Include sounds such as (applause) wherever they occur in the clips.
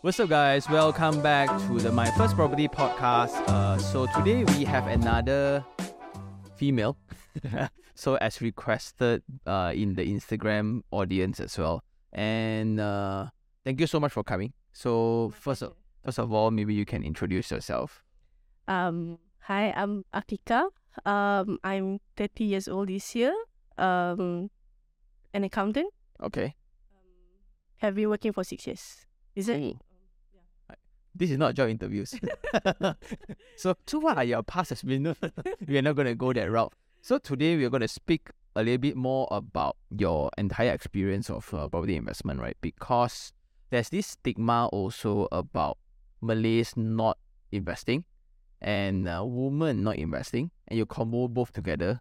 What's up, guys? Welcome back to the My First Property podcast. Uh, so today we have another female. (laughs) so as requested uh, in the Instagram audience as well. And uh, thank you so much for coming. So first of, first of all, maybe you can introduce yourself. Um, hi, I'm Akika. Um, I'm 30 years old this year. Um, an accountant. Okay. Have been working for six years. Is it? This is not job interviews. (laughs) so, so what are your past experiences? (laughs) we are not going to go that route. So today we are going to speak a little bit more about your entire experience of uh, property investment, right? Because there's this stigma also about Malays not investing and uh, women not investing, and you combo both together,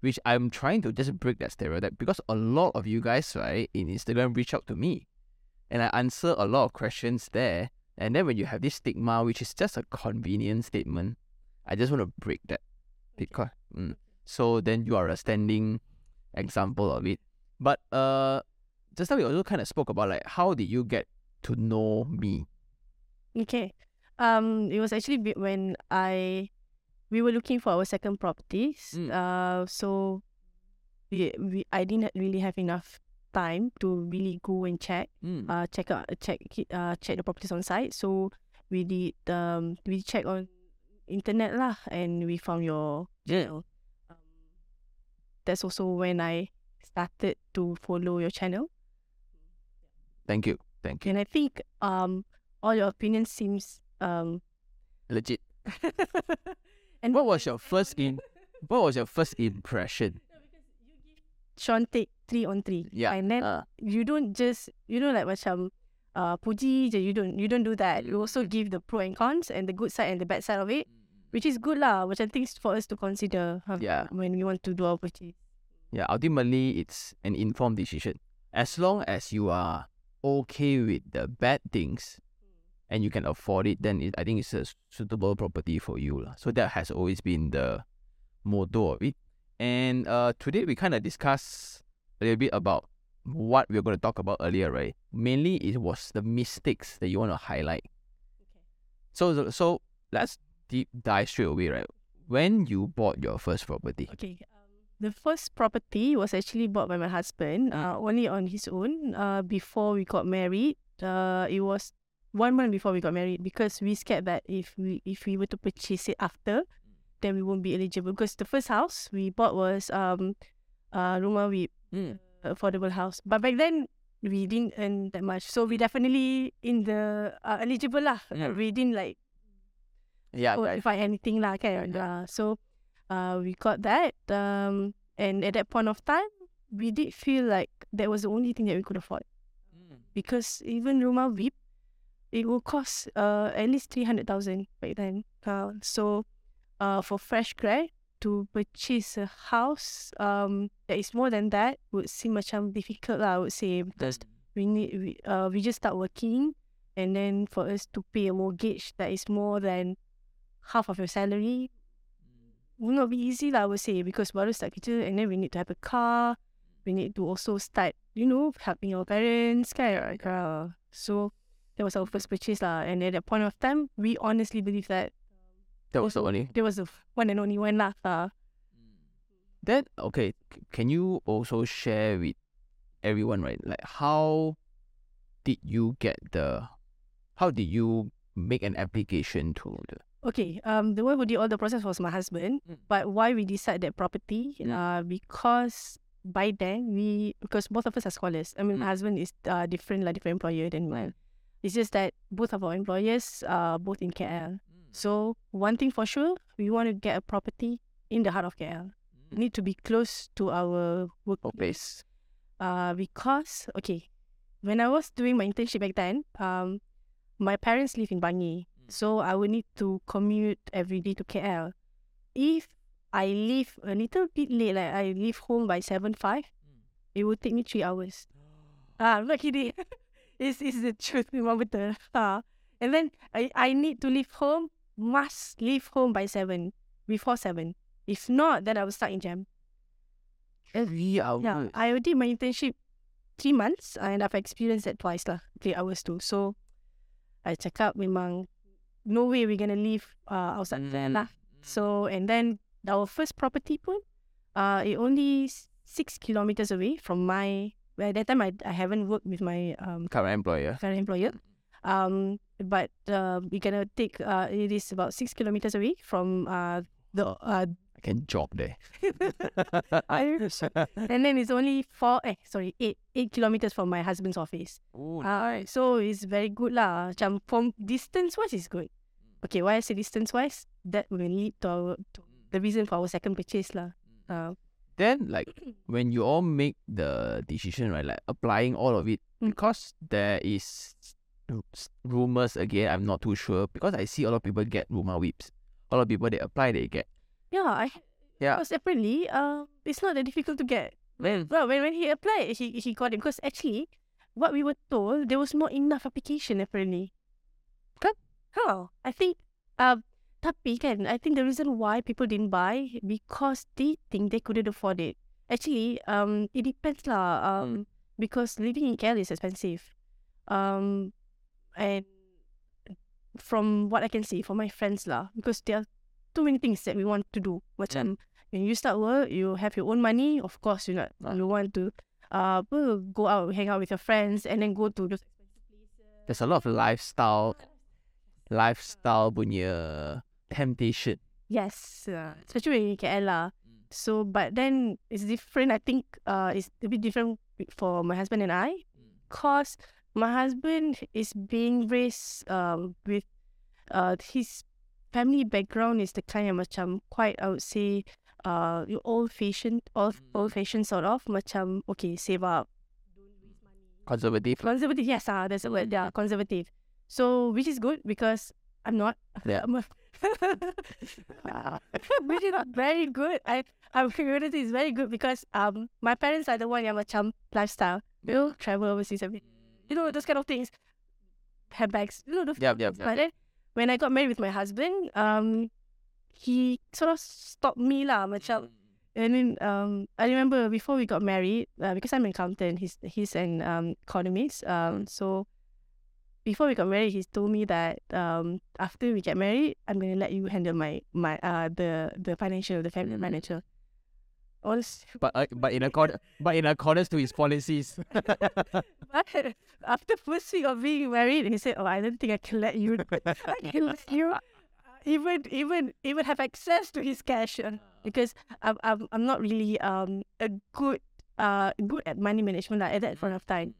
which I'm trying to just break that stereotype because a lot of you guys, right, in Instagram reach out to me, and I answer a lot of questions there. And then when you have this stigma, which is just a convenient statement, I just want to break that because mm, so then you are a standing example of it. But uh, just now we also kind of spoke about like how did you get to know me? Okay. Um, it was actually when I we were looking for our second properties. Mm. Uh, so we, we I didn't really have enough time to really go and check. Mm. Uh, check out check uh check the properties on site. So we did um we check on internet lah, and we found your Yeah. channel. Um, that's also when I started to follow your channel. Thank you, thank you. And I think um all your opinions seems um Legit. (laughs) and What was your first in? What was your first impression? Sean take three on three. Yeah. And then Uh, you don't just you know like macam uh puji je you don't you don't do that. You also give the pro and cons and the good side and the bad side of it. Which is good lah. Macam things for us to consider uh, Yeah. when we want to do our purchase. yeah. Ultimately, it's an informed decision. As long as you are okay with the bad things, and you can afford it, then it, I think it's a suitable property for you. lah. So that has always been the motto of it. And uh, today we kind of discuss a little bit about what we were going to talk about earlier, right? Mainly it was the mistakes that you want to highlight. So, so- so let's deep dive straight away, right? When you bought your first property. Okay. Um, the first property was actually bought by my husband, uh, only on his own. Uh, before we got married, uh, it was one month before we got married because we scared that if we if we were to purchase it after, then we won't be eligible. Because the first house we bought was um, uh, rumah with Mm. affordable house, but back then we didn't earn that much, so we definitely in the uh, eligible lah. Mm. We didn't like Yeah, oh, right. find anything lah kan. Uh, so uh, we got that. Um, and at that point of time, we did feel like that was the only thing that we could afford Mm. because even rumah VIP, it will cost uh at least three hundred thousand back then. Uh, so uh for fresh grad to purchase a house um that is more than that would seem much macam difficult lah. I would say. Because we need we uh we just start working and then for us to pay a mortgage that is more than half of your salary will not be easy lah I would say because baru start kerja and then we need to have a car we need to also start you know helping our parents kan? Uh, so that was our first purchase lah. And at that point of time we honestly believe that That was the only. there was the one and only one lah uh, Then okay, c- can you also share with everyone, right? Like how did you get the? How did you make an application to the? Okay, um, the one who did all the process was my husband. Mm. But why we decide that property? Mm. Uh, because by then we because both of us are scholars. I mean, Mm. my husband is uh different like different employer than mine. It's just that both of our employers are both in KL. So one thing for sure, we want to get a property in the heart of KL. Mm. Need to be close to our Workplace. uh, because okay, when I was doing my internship back then, um, my parents live in Bangi, so I would need to commute every day to KL. If I leave a little bit late, like I leave home by seven five, it would take me three hours. (gasps) Ah, I'm not kidding. (laughs) it's it's the truth, memang betul. Ah, and then I I need to leave home, must leave home by seven, before seven. If not, then I will stuck in jam. Every hour. Yeah, I did my internship three months and I've experienced that twice lah, three hours too. So I cakap memang no way we're gonna leave uh, outside there Mm. lah. So and then our first property pun, uh, it only six kilometers away from my. At that time I I haven't worked with my um current employer. current employer. Um, but uh, we're gonna take uh, it is about six kilometers away from uh the uh, I can jog there. (laughs) (laughs) and then it's only four eh sorry eight eight kilometers from my husband's office. Ooh, Uh, so it's very good lah. Macam from distance wise is good. Okay, why I say distance wise? That will lead to our to the reason for our second purchase lah. Uh, then (coughs) like when you all make the decision, right? Like applying all of it Mm. because there is rumors again. I'm not too sure because I see a lot of people get RUMAWIPs. A lot of people they apply, they get. yeah, I Yeah. because apparently uh, it's not that difficult to get. Well, Well, when, when he applied, he, he got it because actually, what we were told, there was not enough application apparently. Kan? How? I think, uh, tapi kan, I think the reason why people didn't buy because they think they couldn't afford it. Actually, um, it depends lah. Um, because living in KL is expensive. Um, and from what I can see, from my friends lah, because there are too many things that we want to do. Macam when you start work, you have your own money. Of course, you not Ah. you want to uh go out, hang out with your friends, and then go to those expensive places. there's a lot of lifestyle, lifestyle punya temptation. Yes, uh, especially in KL lah. So, but then it's different. I think uh, it's a bit different for my husband and I, cause my husband is being raised um with uh his family background is the kind of macam quite I would say uh old fashioned old Mm. old fashioned sort of macam okay save up Conservative. conservative yes ah that's the word yeah conservative so which is good because I'm not Yeah. (laughs) I'm a (laughs) which is very good. I our community is very good because um my parents are the one yang macam lifestyle. we'll travel overseas every you know, those kind of things. Handbags, you know, those Yep, yep, But then when I got married with my husband, um he sort of stopped me lah macam and then um I remember before we got married, uh, because I'm an accountant, he's he's an um economist. Um so before we got married, he told me that um after we get married, I'm gonna let you handle my my uh the the financial the family Mm. financial. But uh, but in accord but in accordance to his policies. (laughs) but after first week of being married, he said, "Oh, I don't think I can let you. I can let you even even even have access to his cash uh, because I'm I'm I'm not really um a good uh good at money management lah at that point of time.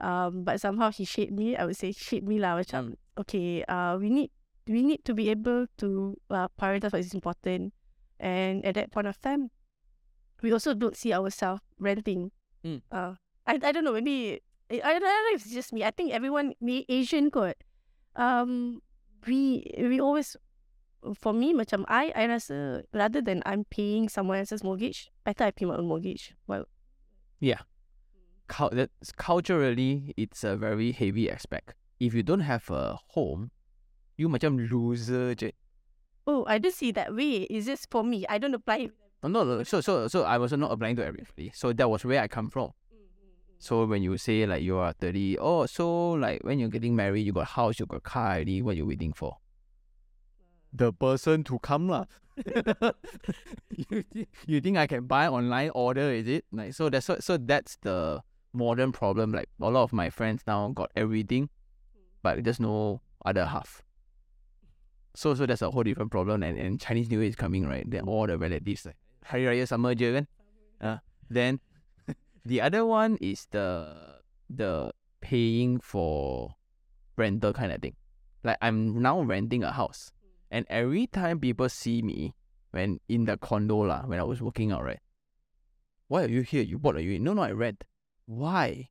Um, but somehow he shaped me. I would say shaped me lah. Macam okay, uh, we need we need to be able to uh, prioritize what is important, and at that point of time, we also don't see ourselves renting. Mm. Uh, I I don't know. Maybe I I don't know if it's just me. I think everyone, me Asian kot. Um, we we always for me macam I I rasa rather than I'm paying someone else's mortgage, better I pay my own mortgage. Well, yeah. Cul- culturally, it's a very heavy aspect. If you don't have a home, you macam loser je. oh, I don't see that way. It's just for me. I don't apply. it. Oh, no, no, so so so I was not applying to everybody. So that was where I come from. Mm-hmm. So when you say like you are thirty, oh, so like when you're getting married, you got house, you got car already. What you waiting for? The person to come lah. (laughs) you, thi- you think I can buy online order? Is it like so? That's what, so that's the modern problem. Like a lot of my friends now got everything, but there's no other half. So so that's a whole different problem. And, and Chinese New Year is coming, right? Then all the relatives like Hari Raya sama je kan? Uh, then (laughs) the other one is the the paying for rental kind of thing. Like I'm now renting a house, and every time people see me when in the condo lah, when I was working out, right? Why are you here? You bought a unit? No, no, I rent. Why?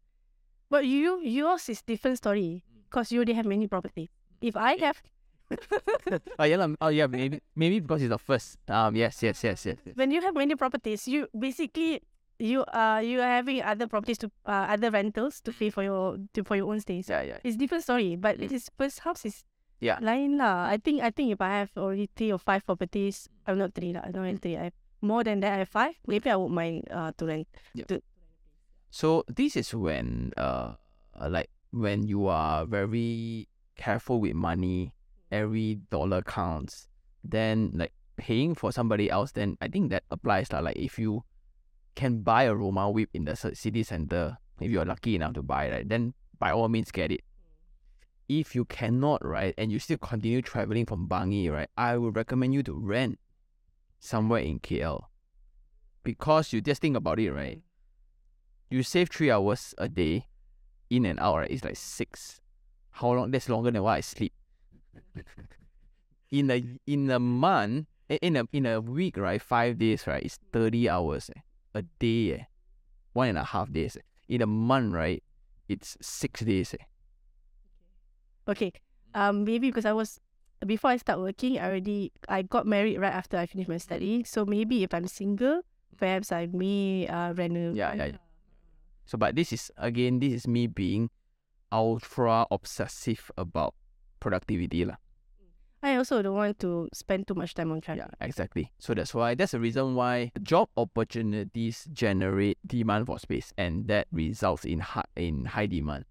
But you yours is different story because you already have many property. If I have (laughs) oh yeah, oh yeah, maybe maybe because it's the first. Um, yes, yes, yes, yes. yes. when you have many properties, you basically you uh you are having other properties to uh, other rentals to pay for your to for your own stays. Yeah, yeah. It's different story, but Mm. this first house is Yeah. lain lah. I think I think if I have already three or five properties, I'm not three lah. I don't have three. I have more than that. I have five. Maybe I would mind uh to rent. So this is when uh, like when you are very careful with money. Every dollar counts. Then like paying for somebody else, then I think that applies lah. Like if you can buy a RUMAWIP in the city center, if you're lucky enough to buy, right, then by all means get it. If you cannot, right, and you still continue traveling from Bangi, right, I would recommend you to rent somewhere in KL. Because you just think about it, right? You save three hours a day in and out, right? It's like six. How long? That's longer than what I sleep. In a in a month, eh, in a in a week, right? Five days, right? It's thirty hours eh, a day, eh, one and a half days. eh. In a month, right? It's six days. Eh. Okay. Um, maybe because I was before I start working, I already I got married right after I finished my study. So maybe if I'm single, perhaps I may uh rent a Yeah, yeah, yeah. So, but this is again, this is me being ultra obsessive about productivity, lah. I also don't want to spend too much time on travel. Yeah, exactly. So that's why that's the reason why job opportunities generate demand for space, and that results in high in high demand.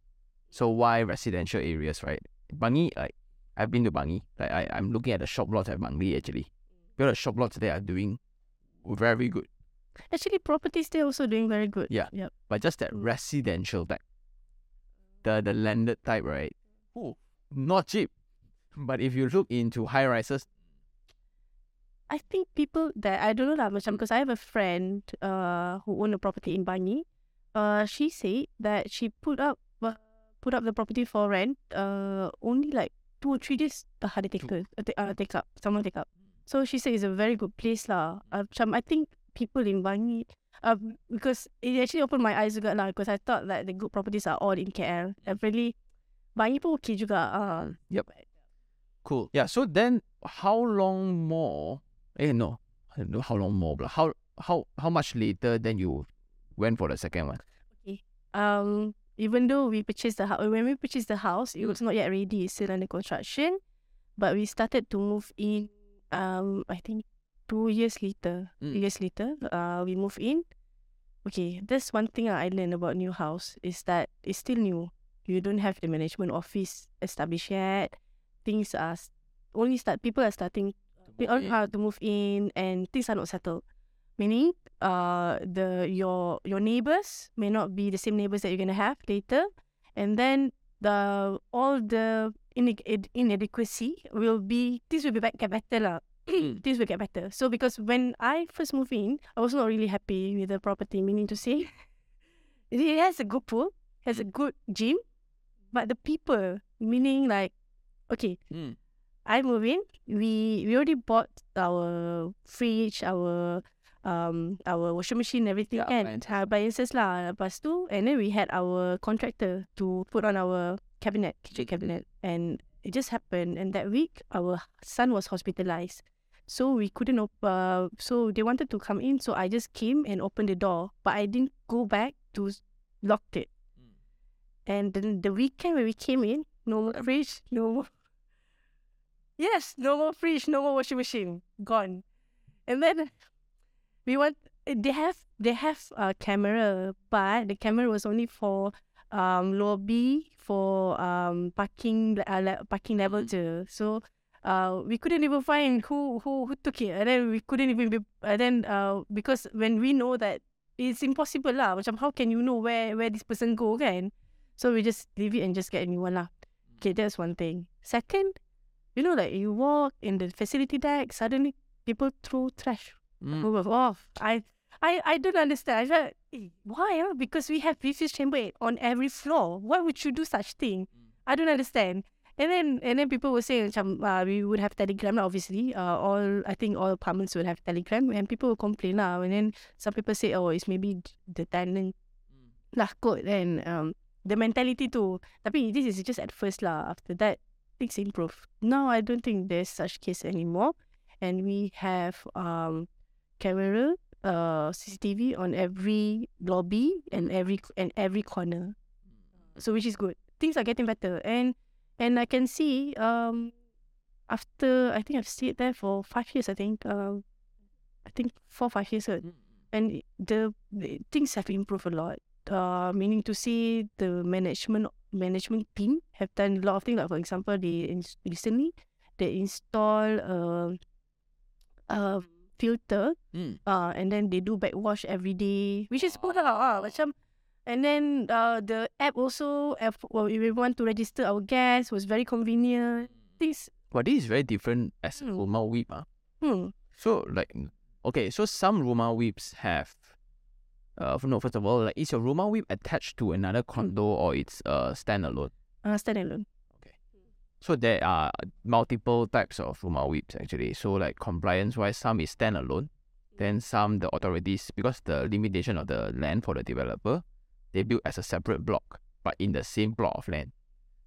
So why residential areas, right? Bangi, like I've been to Bangi. Like I, I'm looking at the shop lots at Bangi actually. Because the shop lots there are doing very good. Actually, properties they're also doing very good. Yeah. Yep. But just that residential type. The the landed type, right? Oh, not cheap. But if you look into high rises, I think people that I don't know lah macam because I have a friend uh who own a property in Bangi. Uh, she said that she put up uh, put up the property for rent. Uh, only like two or three days dah ada take uh, uh, take up someone take up. So she said it's a very good place lah. Uh, macam I think people in Bangi. Uh, because it actually opened my eyes juga lah because I thought that the good properties are all in KL. Apparently, Bangi pun okay juga. Uh, cool. Yeah. So then, how long more? Eh, no, I don't know how long more. But how how how much later then you went for the second one? Okay. um even though we purchased the house when we purchased the house it was not yet ready it's still under construction but we started to move in um i think two years later Mm. two years later uh we moved in okay that's one thing i learned about new house is that it's still new you don't have the management office established yet. Things are only start people are starting they all how to move in and things are not settled. Meaning uh the your your neighbors may not be the same neighbors that you're gonna have later. And then the all the ine- inadequacy will be things will be back, get better lah. Mm. (clears throat) things will get better. So because when i first moved in i was not really happy with the property meaning to say (laughs) it has a good pool has a good gym but the people meaning like okay Mm. I move in, we we already bought our fridge, our um our washing machine, everything Yeah, and appliances. our appliances lah. Lepas tu, and then we had our contractor to put on our cabinet, kitchen Mm. cabinet, and it just happened. And that week, our son was hospitalized, so we couldn't op- uh, So they wanted to come in, so I just came and opened the door, but I didn't go back to s- lock it. And then the weekend when we came in, no more fridge, no more. (laughs) Yes, no more fridge, no more washing machine, gone. And then we want eh, they have they have a camera, but the camera was only for um lobby for um parking uh, le- parking level Mm. je. So uh we couldn't even find who who who took it, and then we couldn't even be and then uh because when we know that it's impossible lah. Macam how can you know where where this person go kan? So we just leave it and just get a new one lah. Okay, that's one thing. Second, you know, like you walk in the facility deck, suddenly people throw trash Mm. move off. I I I don't understand. I felt, eh, why? ah? Because we have refuse chamber on every floor. Why would you do such thing? I don't understand. And then and then people were saying macam uh, we would have telegram lah, obviously. Uh, all I think all apartments would have telegram and people will complain lah. And then some people say oh it's maybe the tenant lah kot and um the mentality too. Tapi this is just at first lah. After that things improve. Now I don't think there's such case anymore. And we have um camera, uh CCTV on every lobby and every and every corner. So which is good. Things are getting better. And and I can see um after I think I've stayed there for five years, I think. Um I think four, five years old. Mm. And the, the things have improved a lot. Uh meaning to say the management management team have done a lot of things. Like for example, they ins- recently they install a, a filter Mm. uh, and then they do backwash every day, which is good lah. Ah, macam, and then uh, the app also, if, well, if we want to register our guests, was very convenient. This, But this is very different as Hmm. RUMAWIP. Ah. hmm, So like okay, so some RUMAWIPs have uh no first of all, like is your RUMAWIP attached to another condo or it's uh standalone? uh, standalone. Okay. So there are multiple types of RUMAWIPs actually. So like compliance wise, some is standalone, then some the authorities because the limitation of the land for the developer, they build as a separate block, but in the same block of land.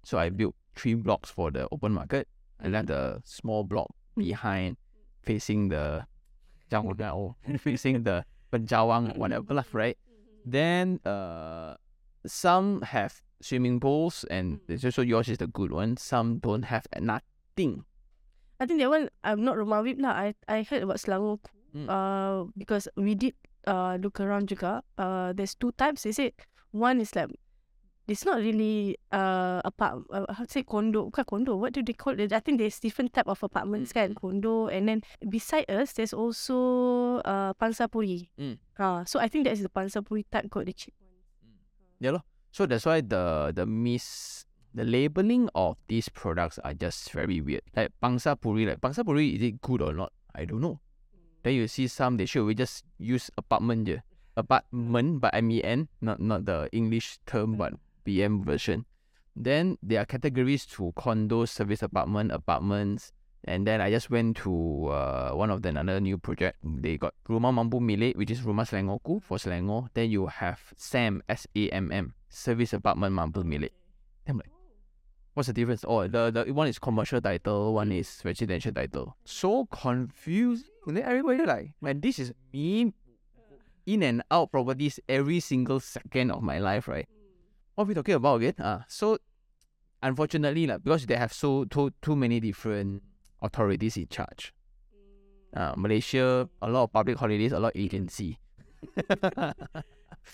So I built three blocks for the open market. I left the small block behind facing the (laughs) facing the Penjawang, whatever, lah, right? Then uh some have swimming pools and just so yours is the good one. Some don't have nothing. I think that one, I'm not RUMAWIP lah. I, I heard about Selangor Mm. uh, because we did uh, look around juga. Uh, there's two types. They said one is like, it's not really uh, apart, uh, how to say condo, bukan condo, what do they call it? I think there's different type of apartments kan, condo. And then beside us, there's also uh, Pansapuri. Mm. Uh, so I think that is the Pansapuri type got the cheap one. Yeah, lor. So that's why the the mis the labeling of these products are just very weird. Like pansapuri like Bangsa Puri, is it good or not? I don't know. Then you see some they should we just use apartment je. Apartment but M E N, not not the English term but BM version. Then there are categories to condos, service apartment, apartments. And then I just went to uh, one of the another new project. They got Rumah Mampu Milik, which is Rumah Selangorku for Selangor. Then you have SAM, S A M M, Service Apartment Mampu Milik. I'm like, what's the difference? Oh, the, the one is commercial title, one is residential title. So confused. Then everybody like, man, this is me in and out properties every single second of my life, right? What are we talking about again? Uh, so unfortunately, like, because they have so too, too many different authorities in charge. Uh, Malaysia, a lot of public holidays, a lot of agency.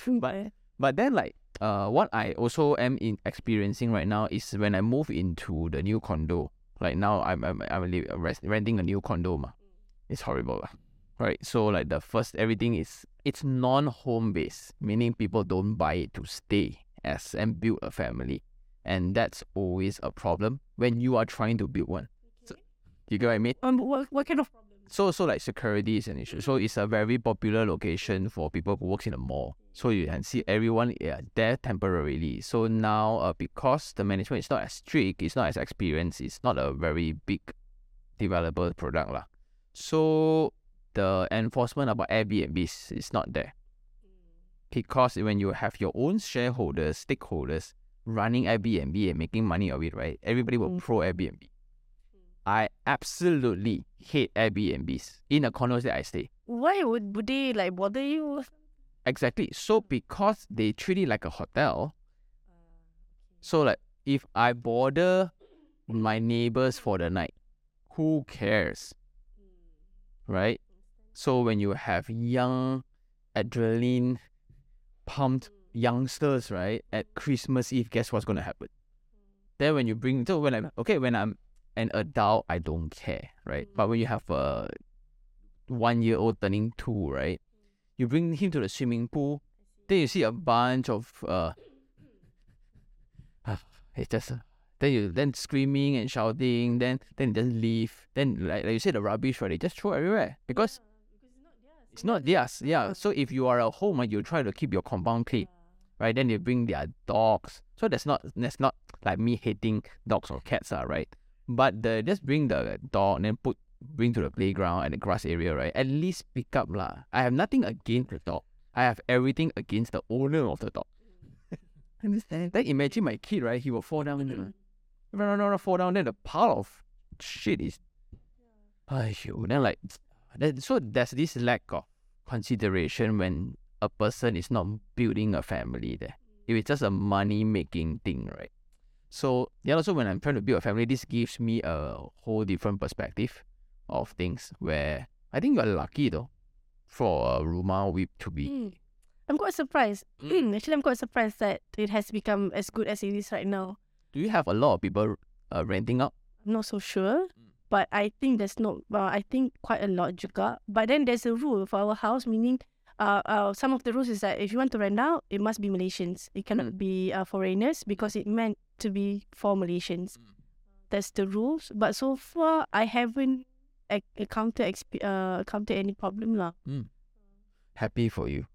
but but then like uh what I also am in experiencing right now is when I move into the new condo. Like now I'm I'm I'm li- rest, renting a new condo ma. It's horrible lah. Right. So like the first everything is it's non home based, meaning people don't buy it to stay as and build a family. And that's always a problem when you are trying to build one. So, you get what I mean? Um, what, what kind of problem? So so like security is an issue. So it's a very popular location for people who works in a mall. So you can see everyone yeah, there temporarily. So now uh, because the management is not as strict, it's not as experienced, it's not a very big developer product lah. So the enforcement about Airbnbs is not there. Because when you have your own shareholders, stakeholders running Airbnb and making money of it, right? Everybody will Mm. pro Airbnb. Mm. I absolutely hate Airbnbs in the condos that I stay. Why would, would they like bother you? Exactly. So because they treat it like a hotel, ah, so like if I bother my neighbors for the night, who cares? Mm. Right? So when you have young adrenaline pumped youngsters, right, at Christmas Eve, guess what's gonna happen? Then when you bring so when I'm okay, when I'm an adult, I don't care, right? But when you have a one year old turning two, right? You bring him to the swimming pool, then you see a bunch of uh (sighs) it's just uh, then you then screaming and shouting, then then just leave. Then like, like you say the rubbish, right? They just throw everywhere because it's not theirs. Yeah. So if you are at home and you try to keep your compound clean, right? Then they bring their dogs. So that's not that's not like me hating dogs or cats, uh, right? But the just bring the dog and then put bring to the playground and the grass area, right? At least pick up lah. I have nothing against the dog. I have everything against the owner of the dog. (laughs) Understand. Then imagine my kid, right? He will fall down. Mm. Run, run, run, fall down. Then the pile of shit is. Aiyo. Then like, so there's this lack of consideration when a person is not building a family there. If it's just a money making thing, right? So yeah, also when I'm trying to build a family, this gives me a whole different perspective of things where I think you're lucky though for a RUMAWIP to be Hmm. I'm quite surprised. Mm. (clears throat) Actually, I'm quite surprised that it has become as good as it is right now. Do you have a lot of people uh, renting out? I'm not so sure, Mm. But I think there's no. Uh, I think quite a lot juga. But then there's a rule for our house, meaning, uh, uh, some of the rules is that if you want to rent out, it must be Malaysians. It cannot Mm. be uh, foreigners because it meant to be for Malaysians. Mm. That's the rules. But so far, I haven't encountered exp- uh, encountered any problem lah. Happy for you,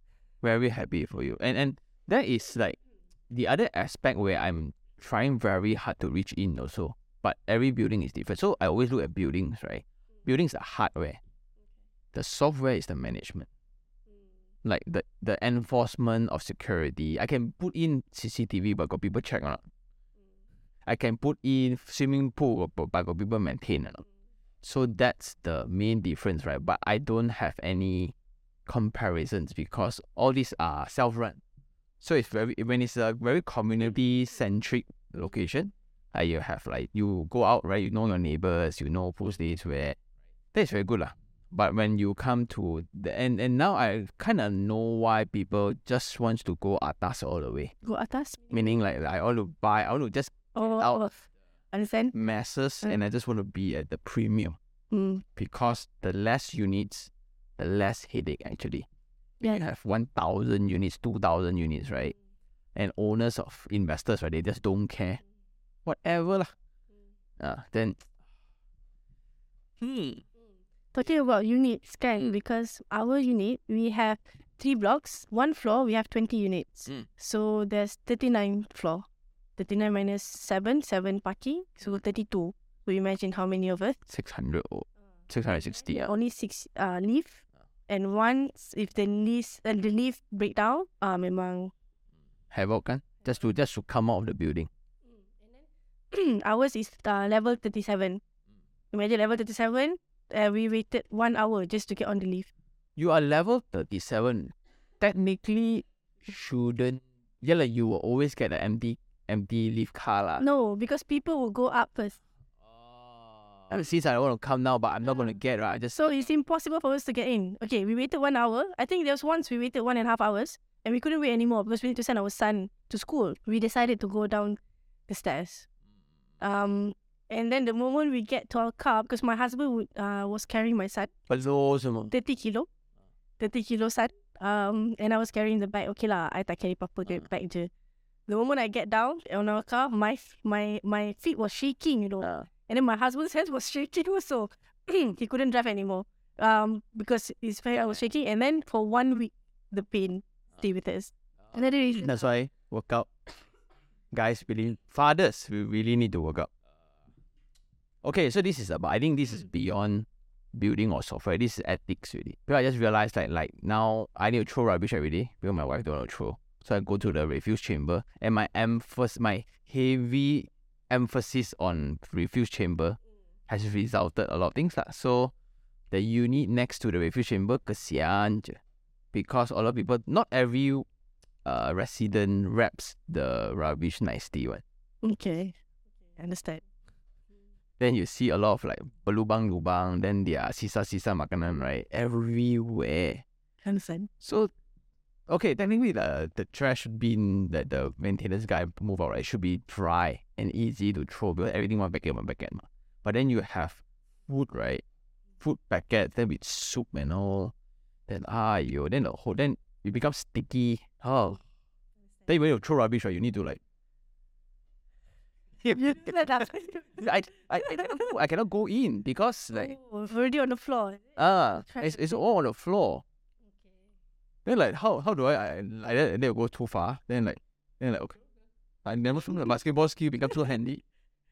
very happy for you. And and that is like the other aspect where I'm trying very hard to reach in also. But every building is different. So I always look at buildings, right? Mm. Buildings are hardware. The software is the management. Mm. Like the, the enforcement of security. I can put in CCTV but got people check or not. Mm. I can put in swimming pool but got people maintain or not. So that's the main difference, right? But I don't have any comparisons because all these are self run. So it's very when it's a very community centric location, uh, you have like you go out, right? You know your neighbors, you know who stays where. That's very good lah. But when you come to the and and now I kind of know why people just wants to go atas all the way. Go atas. Meaning like I want to buy, I want to just Oh, out. oh, understand? masses Mm. and I just want to be at the premium Mm. because the less units, the less headache actually. Yeah. You have 1,000 units, 2,000 units, right? And owners of investors, right? They just don't care. Whatever lah. Uh, then, hmm. Talking about units, kan? Because our unit, we have three blocks. One floor, we have 20 units. Mm. So there's 39 floor. 39 minus 7, 7 parking. So 32. So imagine how many of us. 600 or 660. Yeah, Yeah. only six uh, lift. And once, if the lift, uh, the lift break down, uh, memang Havoc kan? Just to, just to come out of the building. (clears throat) ours is uh, level 37. Imagine level 37, uh, we waited one hour just to get on the lift. You are level 37. Technically, shouldn't. Yeah, like you will always get an empty, empty lift car lah. No, because people will go up first. And since I want to come now, but I'm not going to get right. I just So it's impossible for us to get in. Okay, we waited one hour. I think there was once we waited one and a half hours and we couldn't wait anymore because we need to send our son to school. We decided to go down the stairs. Um, and then the moment we get to our car, because my husband would, uh, was carrying my son, semua. 30 kilo. 30 kilo son. Um, and I was carrying the bag. Okay lah, I tak carry apa-apa Ah. uh. bag je. The moment I get down on our car, my my my feet was shaking, you know. Ah. And then my husband's (laughs) hands was shaking also. (clears throat) he couldn't drive anymore. Um, because his face was shaking. And then for one week, the pain stay with us. And then it, That's why work out. Guys, really, fathers, we really need to work out. Okay, so this is about, I think this is mm. beyond building or software. This is ethics really. Because I just realized that like now I need to throw rubbish every day because my wife don't want to throw. So I go to the refuse chamber and my emphasis, my heavy emphasis on refuse chamber has resulted a lot of things lah. So the unit next to the refuse chamber kesian je. Because a lot of people, not every uh, resident wraps the rubbish nicely one. okay. Understand. Then you see a lot of like berlubang-lubang, then there are sisa-sisa makanan, right? Everywhere. Understand. So, okay, technically the, the trash bin that the maintenance guy move out, right, should be dry and easy to throw because everything one packet, one packet. Ma. But then you have food, right? Food packet, then with soup and all. Then, ah, yo, then the whole, then it becomes sticky. Oh. Then when you throw rubbish, right, you need to like, (laughs) (laughs) I, I, I, don't know, I cannot go in because like, oh, already on the floor. ah, it's, it's all on the floor. Then like how how do I I like that and then go too far? Then like then like okay. I never thought (laughs) the basketball skill become so handy.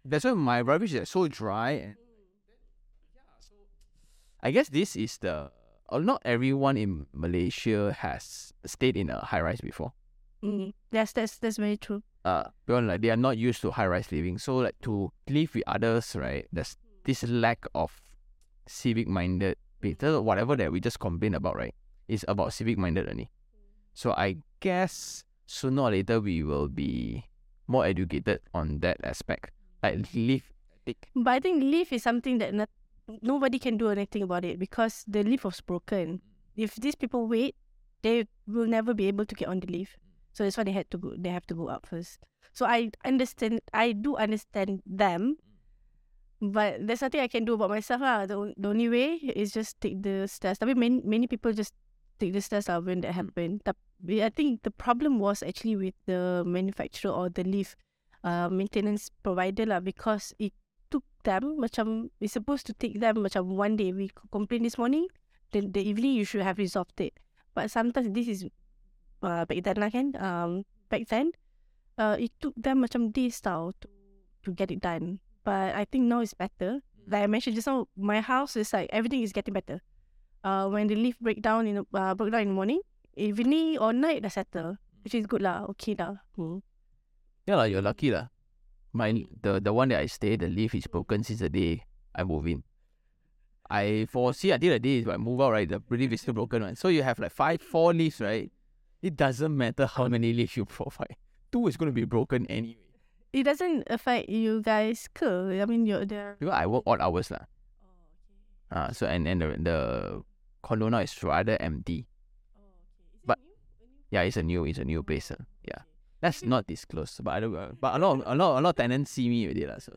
That's why my rubbish is so dry and I guess this is the uh, not everyone in Malaysia has stayed in a high rise before. Mm. Yes, that's that's very true. Uh because like they are not used to high rise living. So like to live with others, right? There's this lack of civic minded people whatever that we just complain about, right? It's about civic minded only. So I guess sooner or later we will be more educated on that aspect. Like live. But I think live is something that not, nobody can do anything about it because the leaf was broken. If these people wait, they will never be able to get on the leaf. So that's why they had to go. They have to go up first. So I understand. I do understand them, but there's nothing I can do about myself lah. The, the only way is just take the stairs. Tapi many many people just take the stairs lah when that happen. Tapi I think the problem was actually with the manufacturer or the leaf uh, maintenance provider lah because it them macam it's supposed to take them macam one day. We complain this morning, then the evening you should have resolved it. But sometimes this is uh, back then lah kan. Um, back then, uh, it took them macam days tau to to get it done. But I think now it's better. Like I mentioned just now, my house is like everything is getting better. Uh, when the lift break down in uh, broke down in the morning, evening or night dah settle, which is good lah. Okay lah. Hmm. Yeah, lah, you're lucky lah. My the the one that I stay, the lift is broken since the day I move in. I foresee until the day I move out, right? The lift is still broken one. So you have like five, four lifts, right? It doesn't matter how many lifts you (laughs) provide. Two is going to be broken anyway. It doesn't affect you guys ke? I mean, you're there. Because I work odd hours lah. Uh, so and and the, the condo now is rather empty. Oh, But- Yeah, it's a new it's a new place. lah. Yeah. Let's not disclose. But I don't uh, but a lot of, a lot a lot of tenants see me with it lah. So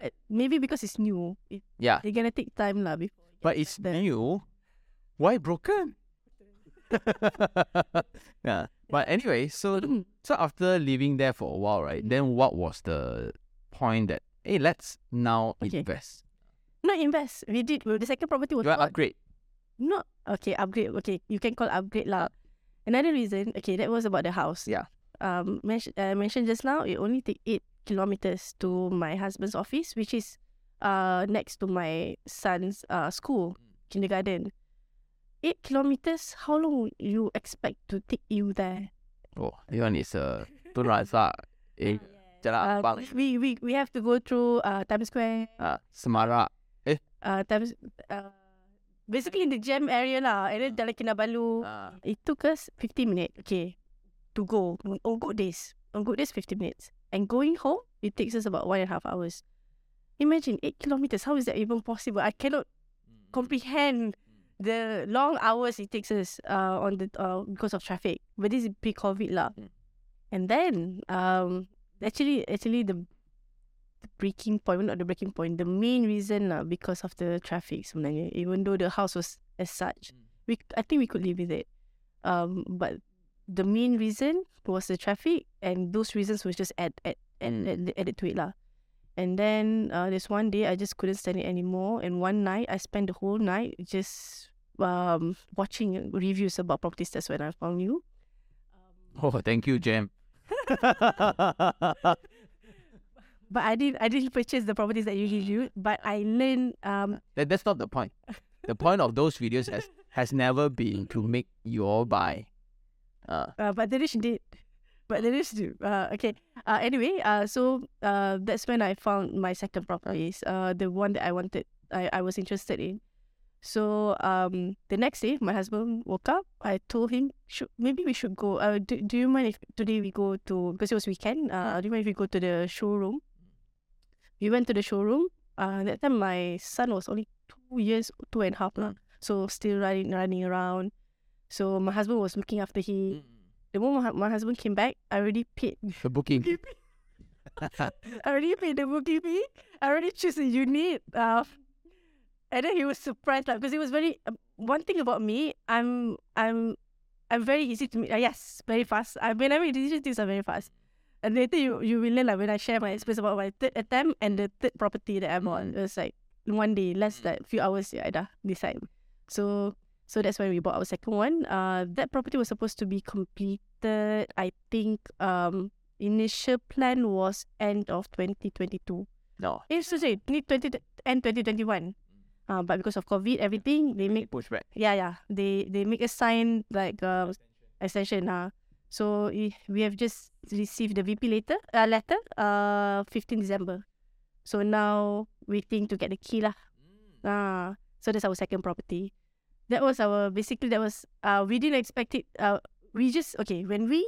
Uh, maybe because it's new. It, yeah. they're gonna take time lah before. it But it's better. new. Why broken? (laughs) yeah. But anyway, so (coughs) so after living there for a while, right? Then what was the point that hey, let's now Okay. invest? Not invest. We did. well, The second property was You not upgrade? not okay upgrade okay you can call upgrade lah another reason okay that was about the house Yeah. Um mention, uh, mentioned just now it only take eight kilometers to my husband's office which is uh next to my son's uh school kindergarten. Eight kilometers? How long you expect to take you there? Oh, this one is uh, Tun Razak, eh, Jalan uh, Abang, we, we we have to go through uh Times Square. Uh, Semarak. uh Times uh basically in the jam area lah. And then Jalan Kinabalu. Uh, It took us 50 minutes, okay, to go. On good days. On good days, 50 minutes. And going home, it takes us about one and a half hours. Imagine 8 kilometers. How is that even possible? I cannot comprehend the long hours it takes us uh, on the uh, because of traffic. But this is pre-COVID lah. Mm. And then, um, actually, actually the, the breaking point, not the breaking point, the main reason lah because of the traffic sebenarnya. Even though the house was as such, Mm. we I think we could live with it. Um, but the main reason was the traffic, and those reasons was just add add add, Mm. add, added to it lah. And then uh, there's one day I just couldn't stand it anymore, and one night I spent the whole night just um watching reviews about properties. That's when I found you. oh, thank you, Jam. (laughs) But I didn't I didn't purchase the properties that you reviewed, but I learned um that, that's not the point. The point of those videos has has never been to make you all buy. Uh, Uh, but the rich did. But the rich do. Uh, okay. Uh, anyway, uh, so uh, that's when I found my second properties. Uh, the one that I wanted, I, I was interested in. So um, the next day, my husband woke up. I told him, should, maybe we should go. Uh, do, do you mind if today we go to because it was weekend? Uh, do you mind if we go to the showroom? We went to the showroom. Uh, that time my son was only two years, two and a half lah. So still running, running around. So my husband was looking after he the moment my, my husband came back, I already paid. (laughs) the booking. (laughs) I already paid the booking fee. I already choose a unit. Uh, and then he was surprised, like, because it was very. Um, one thing about me, I'm, I'm, I'm very easy to meet. Uh, yes, very fast. I when I make decisions, things are very fast. And later you you will learn like when I share my experience about my third attempt and the third property that I'm on. It was like one day, less than few hours, yeah, I dah decide. So so that's why we bought our second one. Uh, that property was supposed to be completed. I think um initial plan was end of 2022. No, Eh, so sorry, need 20 end 2021. Uh, but because of COVID, everything they make push back. yeah yeah they they make a sign like uh, extension. Uh. So we we have just received the VP letter uh, letter uh 15 December. So now waiting to get the key lah. Ah, so that's our second property. That was our basically that was uh we didn't expect it. Uh, we just okay when we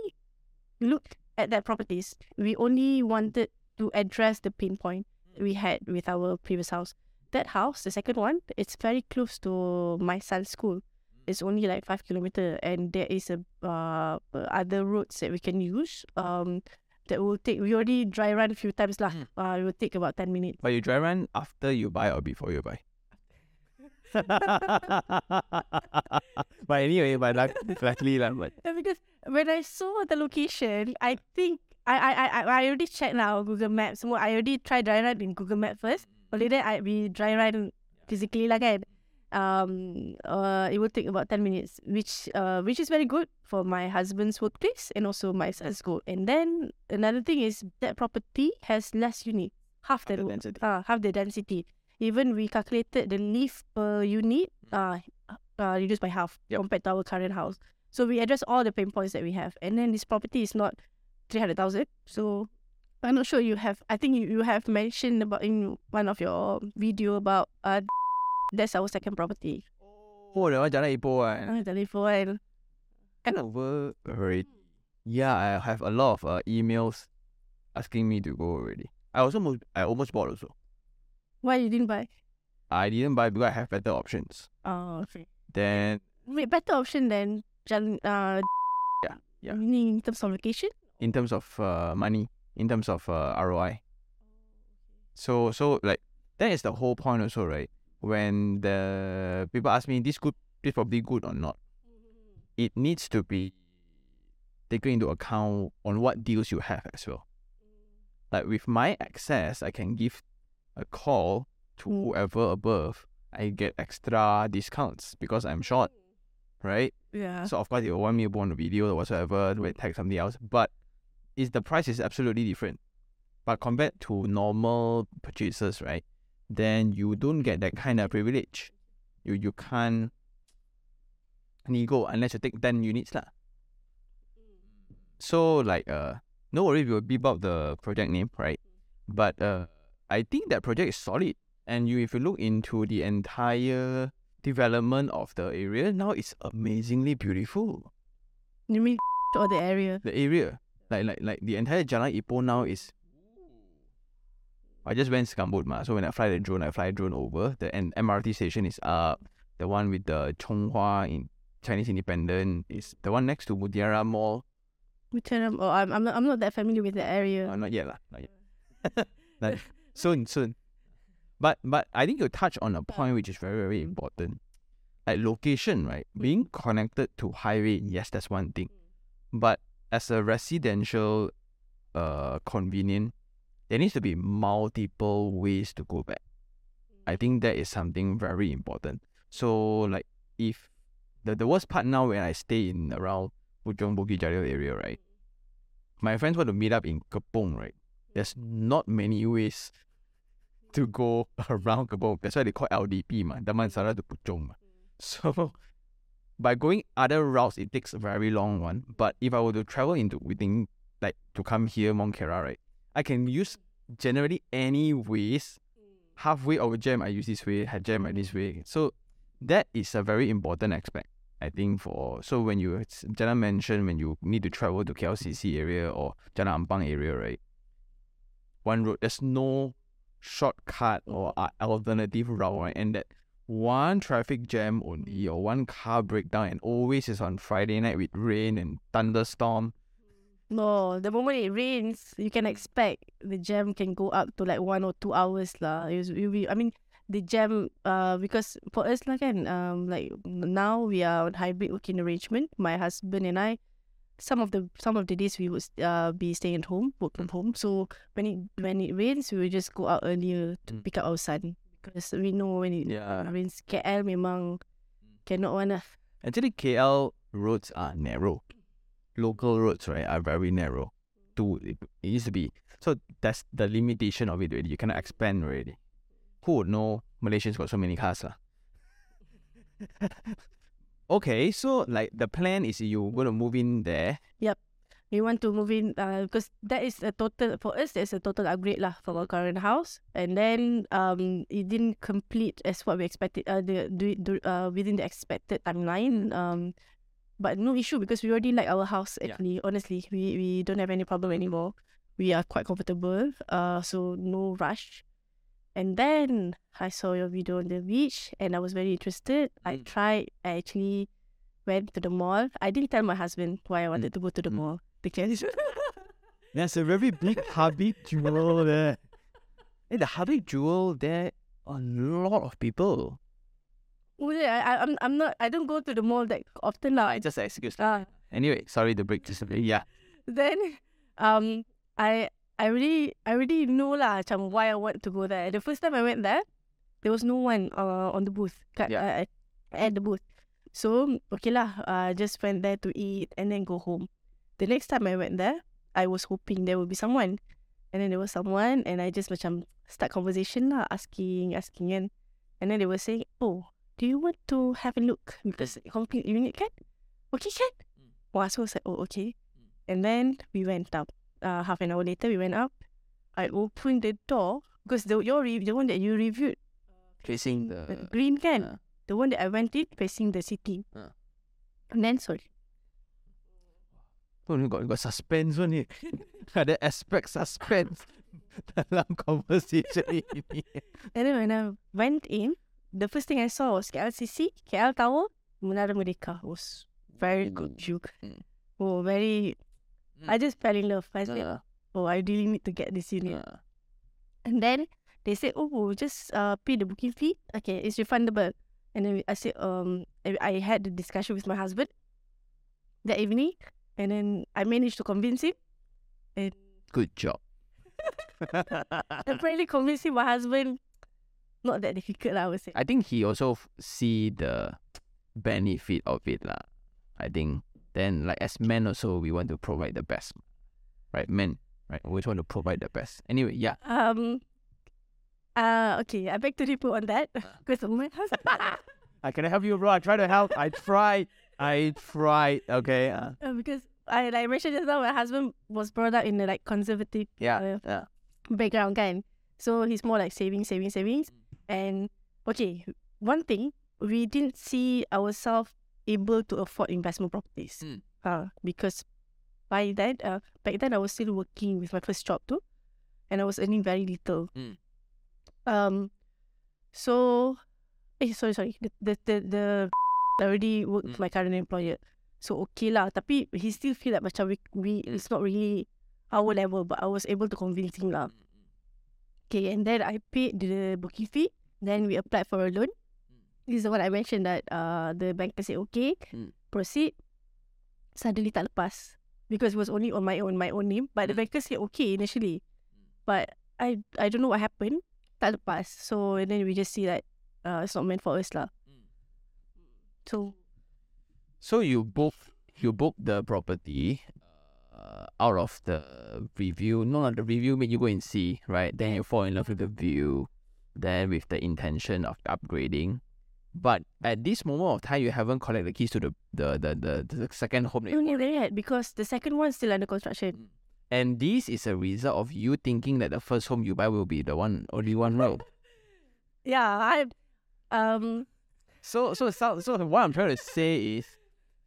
looked at that properties, we only wanted to address the pain point we had with our previous house. That house, the second one, it's very close to my son's school. It's only like five kilometer, and there is a uh other roads that we can use. Um, that will take. We already dry run a few times lah. Mm. Uh, it will take about ten minutes. But you dry run after you buy or before you buy? (laughs) but anyway, but luck, (laughs) luckily lah. But because when I saw the location, I think I I I I- already checked now Google Maps. Semua I already try dry run in Google Maps first. Only then I we dry run physically lah kan. Um, uh, it will take about ten minutes, which uh, which is very good for my husband's workplace and also my son's school. And then another thing is that property has less unit, half the, Half the density. Uh, half the density. Even we calculated the lift per unit, uh, uh, reduced by half Yep. compared to our current house. So we address all the pain points that we have. And then this property is not 300,000. So I'm not sure you have, I think you, you have mentioned about in one of your video about, uh, (laughs) that's our second property. oh, that one Jalan Ipoh one. Ah, telephone. Kind of already. Yeah, I have a lot of uh, emails asking me to go already. I also almost, I almost bought also. Why you didn't buy? I didn't buy because I have better options. Oh, okay. Then Wait, better option than Jalan, uh, Yeah, yeah. meaning in terms of location? in terms of uh, money, in terms of uh, ROI. So so like that is the whole point also, right? When the people ask me this good this probably good or not, it needs to be taken into account on what deals you have as well. Like with my access, I can give a call to Mm. whoever above. I get extra discounts because I'm short, right? Yeah. So of course, you want me to put on a video or whatsoever, to tag something else. But is the price is absolutely different. But compared to normal purchases, right? Then you don't get that kind of privilege. You you can't nego unless you take ten units lah. So like uh no worries, we will beep up the project name, right? But uh I think that project is solid. And you if you look into the entire development of the area, now it's amazingly beautiful. You mean (laughs) or the area? The area. Like like like the entire Jalan Ipoh now is I just went Segambut ma. So when I fly the drone, I fly drone over. The and MRT station is up. The one with the Chong Hwa in Chinese Independent is the one next to Mutiara Mall. Which Mall. Oh, I'm, I'm, not, I'm not that familiar with the area. Uh, not yet lah, not yet. (laughs) like soon, soon. But but I think you touch on a point which is very very important. Like location, right? Mm. Being connected to highway, yes, that's one thing. Mm. But as a residential, uh, convenient, there needs to be multiple ways to go back. Mm. I think that is something very important. So like if the the worst part now when I stay in around Puchong Bukit Jalil area, right? My friends want to meet up in Kepong, right? There's not many ways to go (laughs) around Kepong. That's why they call LDP, ma, Damansara to Puchong. Ma. (laughs) So by going other routes, it takes a very long one. But if I were to travel into within like to come here, Mont Kiara, right? I can use generally any ways. Halfway over jam, I use this way, had jam I this way. So that is a very important aspect. I think for so when you Jalan mentioned when you need to travel to KLCC area or Jalan Ampang area, right? One road, there's no shortcut or uh, alternative route, right? And that one traffic jam only or one car breakdown, and always is on Friday night with rain and thunderstorm. No, the moment it rains, you can expect the jam can go up to like one or two hours lah. It it will be, I mean, the jam, uh, because for us lah kan, um, like now we are on hybrid working arrangement. My husband and I, some of the some of the days we would uh be staying at home, work from home. So when it when it rains, we will just go out earlier to Mm. pick up our son because we know when it Yeah. rains, KL memang cannot one lah. Actually, KL roads are narrow. Local roads, right, are very narrow. To it it used to be. So that's the limitation of it already. You cannot expand already. Who would know Malaysians got so many cars? lah? (laughs) okay, so like the plan is you gonna move in there. Yep. We want to move in uh, because that is a total for us that's a total upgrade lah from our current house and then um it didn't complete as what we expected uh the, the, the uh within the expected timeline um but no issue because we already like our house Yeah. actually honestly we we don't have any problem anymore we are quite comfortable uh so no rush And then I saw your video on the beach and I was very interested. I Mm. tried, I actually went to the mall. I didn't tell my husband why I wanted to go to the Mm. mall because (laughs) There's a very big Habib (laughs) Jewel there. And the Habib Jewel there, a lot of people. Well, yeah, I, I- I'm I'm not I don't go to the mall that often now. I just excuse. Ah, Anyway, sorry to break this. Yeah. (laughs) then um I I really I really know lah macam why I want to go there. The first time I went there, there was no one uh, on the booth. Kat, Yeah. uh, at the booth. So okay lah, uh, just went there to eat and then go home. The next time I went there, I was hoping there would be someone. And then there was someone and I just macam start conversation lah, asking, asking kan. And then they were saying, oh, do you want to have a look? Because complete unit kan? Okay kan? Mm. Wow, so I was like, oh, okay. And then we went up. Uh, half an hour later, we went up. I opened the door because the your re- the one that you reviewed, Facing the the. green can, uh, the one that I went in facing the city. Uh. And then sorry, Oh, you got, you got suspense on it. (laughs) Ada aspect suspense (laughs) dalam conversation ini. (laughs) and then when I went in, the first thing I saw was KLCC, KL Tower, Menara Merdeka was very good view. Mm. Oh, very. Mm. I just fell in love. I said, oh, I really need to get this unit. And then they said, oh, just uh, pay the booking fee. Okay, it's refundable. And then I said, um, I I had the discussion with my husband that evening. And then I managed to convince him. And good job. (laughs) apparently convincing my husband, not that difficult, I would say. I think he also f- see the benefit of it lah. I think then like as men also we want to provide the best, right? Men, right? Always want to provide the best. Anyway, yeah. Um, uh, okay, I beg to differ on that. Ah. (laughs) Because my husband, (laughs) I can help you, bro. I try to help. I tried. I tried. Okay. Uh, uh, because I like mentioned just now, my husband was brought up in a like conservative yeah. Uh, Yeah. background kan. So he's more like saving, saving, savings. And okay, one thing we didn't see ourselves able to afford investment properties. Mm. Uh, because by that, uh, back then I was still working with my first job too, and I was earning very little. Mm. Um, so, eh sorry sorry, the the the, the (laughs) I already work with Mm. my current employer. So okay lah, tapi he still feel like macam we, we Mm. it's not really our level, but I was able to convince him lah. Okay, and then I paid the booking fee. Then we applied for a loan. This is what I mentioned that uh the banker said okay, Mm. proceed. Suddenly tak lepas because it was only on my own my own name. But the Mm. banker said okay initially, but I I don't know what happened. Tak lepas. So and then we just see that uh it's not meant for us lah. So So you book you book the property uh, out of the review. No, not the review made you go and see, right? Then you fall in love with the view, then with the intention of upgrading. But at this moment of time, you haven't collected the keys to the the the, the, the second home. you bought. that because the second one's still under construction. And this is a result of you thinking that the first home you buy will be the one only one road. (laughs) Yeah, I um So so so so what I'm trying to say is,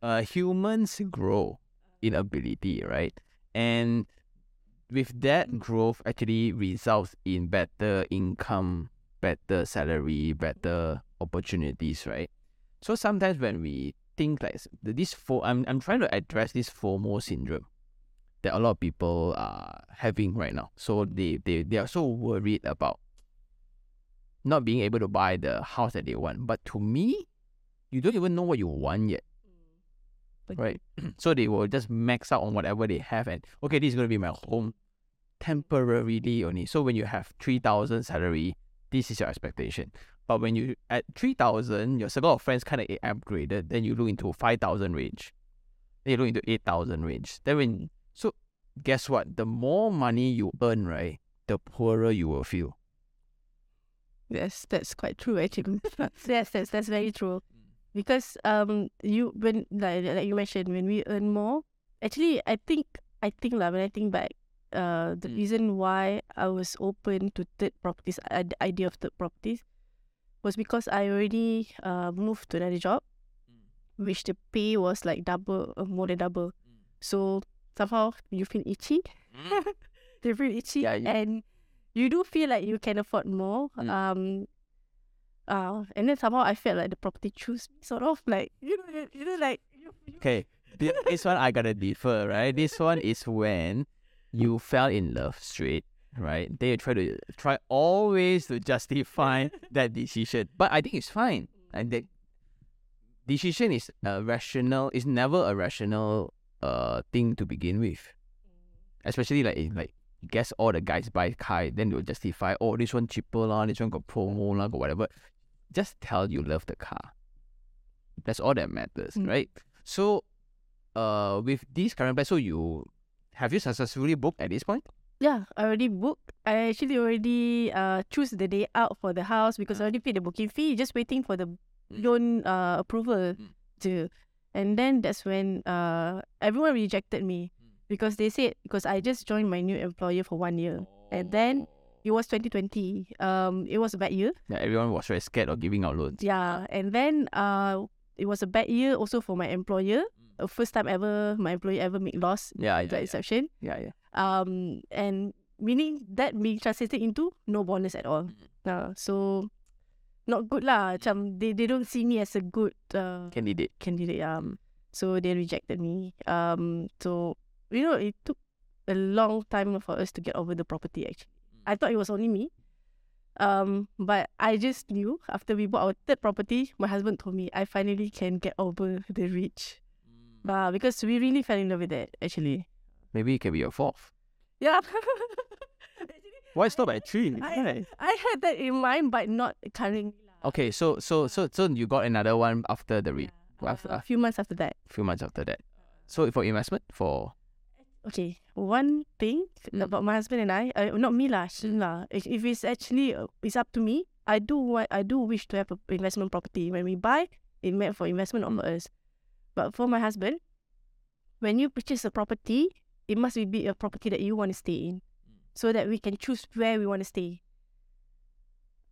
uh, humans grow in ability, right? And with that growth, actually results in better income, better salary, better opportunities, right? So sometimes when we think like this fo, I'm I'm trying to address this FOMO syndrome that a lot of people are having right now. So they they, they are so worried about not being able to buy the house that they want. But to me, you don't even know what you want yet, mm. right? (clears throat) so they will just max out on whatever they have and okay, this is gonna be my home temporarily only. So when you have three thousand salary, this is your expectation. But when you at three thousand, your circle of friends kind of upgraded, then you look into five thousand range. Then you look into eight thousand range. Then when so guess what? The more money you earn, right, the poorer you will feel. Yes, that's quite true actually. (laughs) (laughs) yes, that's that's very true. Because um you when like like you mentioned when we earn more, actually I think I think lah when I think back, uh the Mm. reason why I was open to third properties, uh, the idea of third properties, was because I already uh moved to another job, which the pay was like double, uh, more than double. So somehow you feel itchy. (laughs) you feel itchy, Yeah, and you do feel like you can afford more. Mm. Um, uh, and then somehow I felt like the property choose me, sort of like (laughs) you know, you, you know, like you, you, Okay, this one I gotta differ, right? This one is when you fell in love straight, right? They try to try always to justify (laughs) that decision, but I think it's fine. And that decision is a rational. Is never a rational uh thing to begin with, especially like in like. Guess all the guys buy car, then they'll justify, oh, this one cheaper lah, this one got promo lah, got whatever. Just tell you love the car. That's all that matters, Mm. right? So, uh, with this current plan, so you have you successfully booked at this point? Yeah, I already booked. I actually already uh choose the day out for the house because I already paid the booking fee. Just waiting for the Mm. loan uh approval Mm. to, and then that's when uh everyone rejected me because they said because I just joined my new employer for one year. And then- It was 2020. Um, it was a bad year. yeah, everyone was very scared of giving out loans. Yeah, and then uh, it was a bad year also for my employer. Uh, first time ever my employer ever made loss. Yeah, yeah, yeah, exception. yeah, yeah. Um, and meaning that being translated into no bonus at all. Mm. Uh, so not good lah. Macam they, they don't see me as a good uh, Candidate. candidate. Um, so they rejected me. Um, so you know it took a long time for us to get over the property. Actually, I thought it was only me. Um, but I just knew after we bought our third property, my husband told me I finally can get over the reach. Uh, because we really fell in love with it. Actually, Maybe it can be your fourth. yeah. (laughs) Why stop at three? I- I had that in mind, but not currently. Okay, so so so so you got another one after the re- Uh, after a few months after that. A few months after that. So for investment for Okay, one thing Mm. about my husband and I, uh, not me lah, him lah. If, if it's actually uh, it's up to me, I do want, I do wish to have an investment property. When we buy, it meant for investment on us. But for my husband, when you purchase a property, it must be a property that you want to stay in, so that we can choose where we want to stay.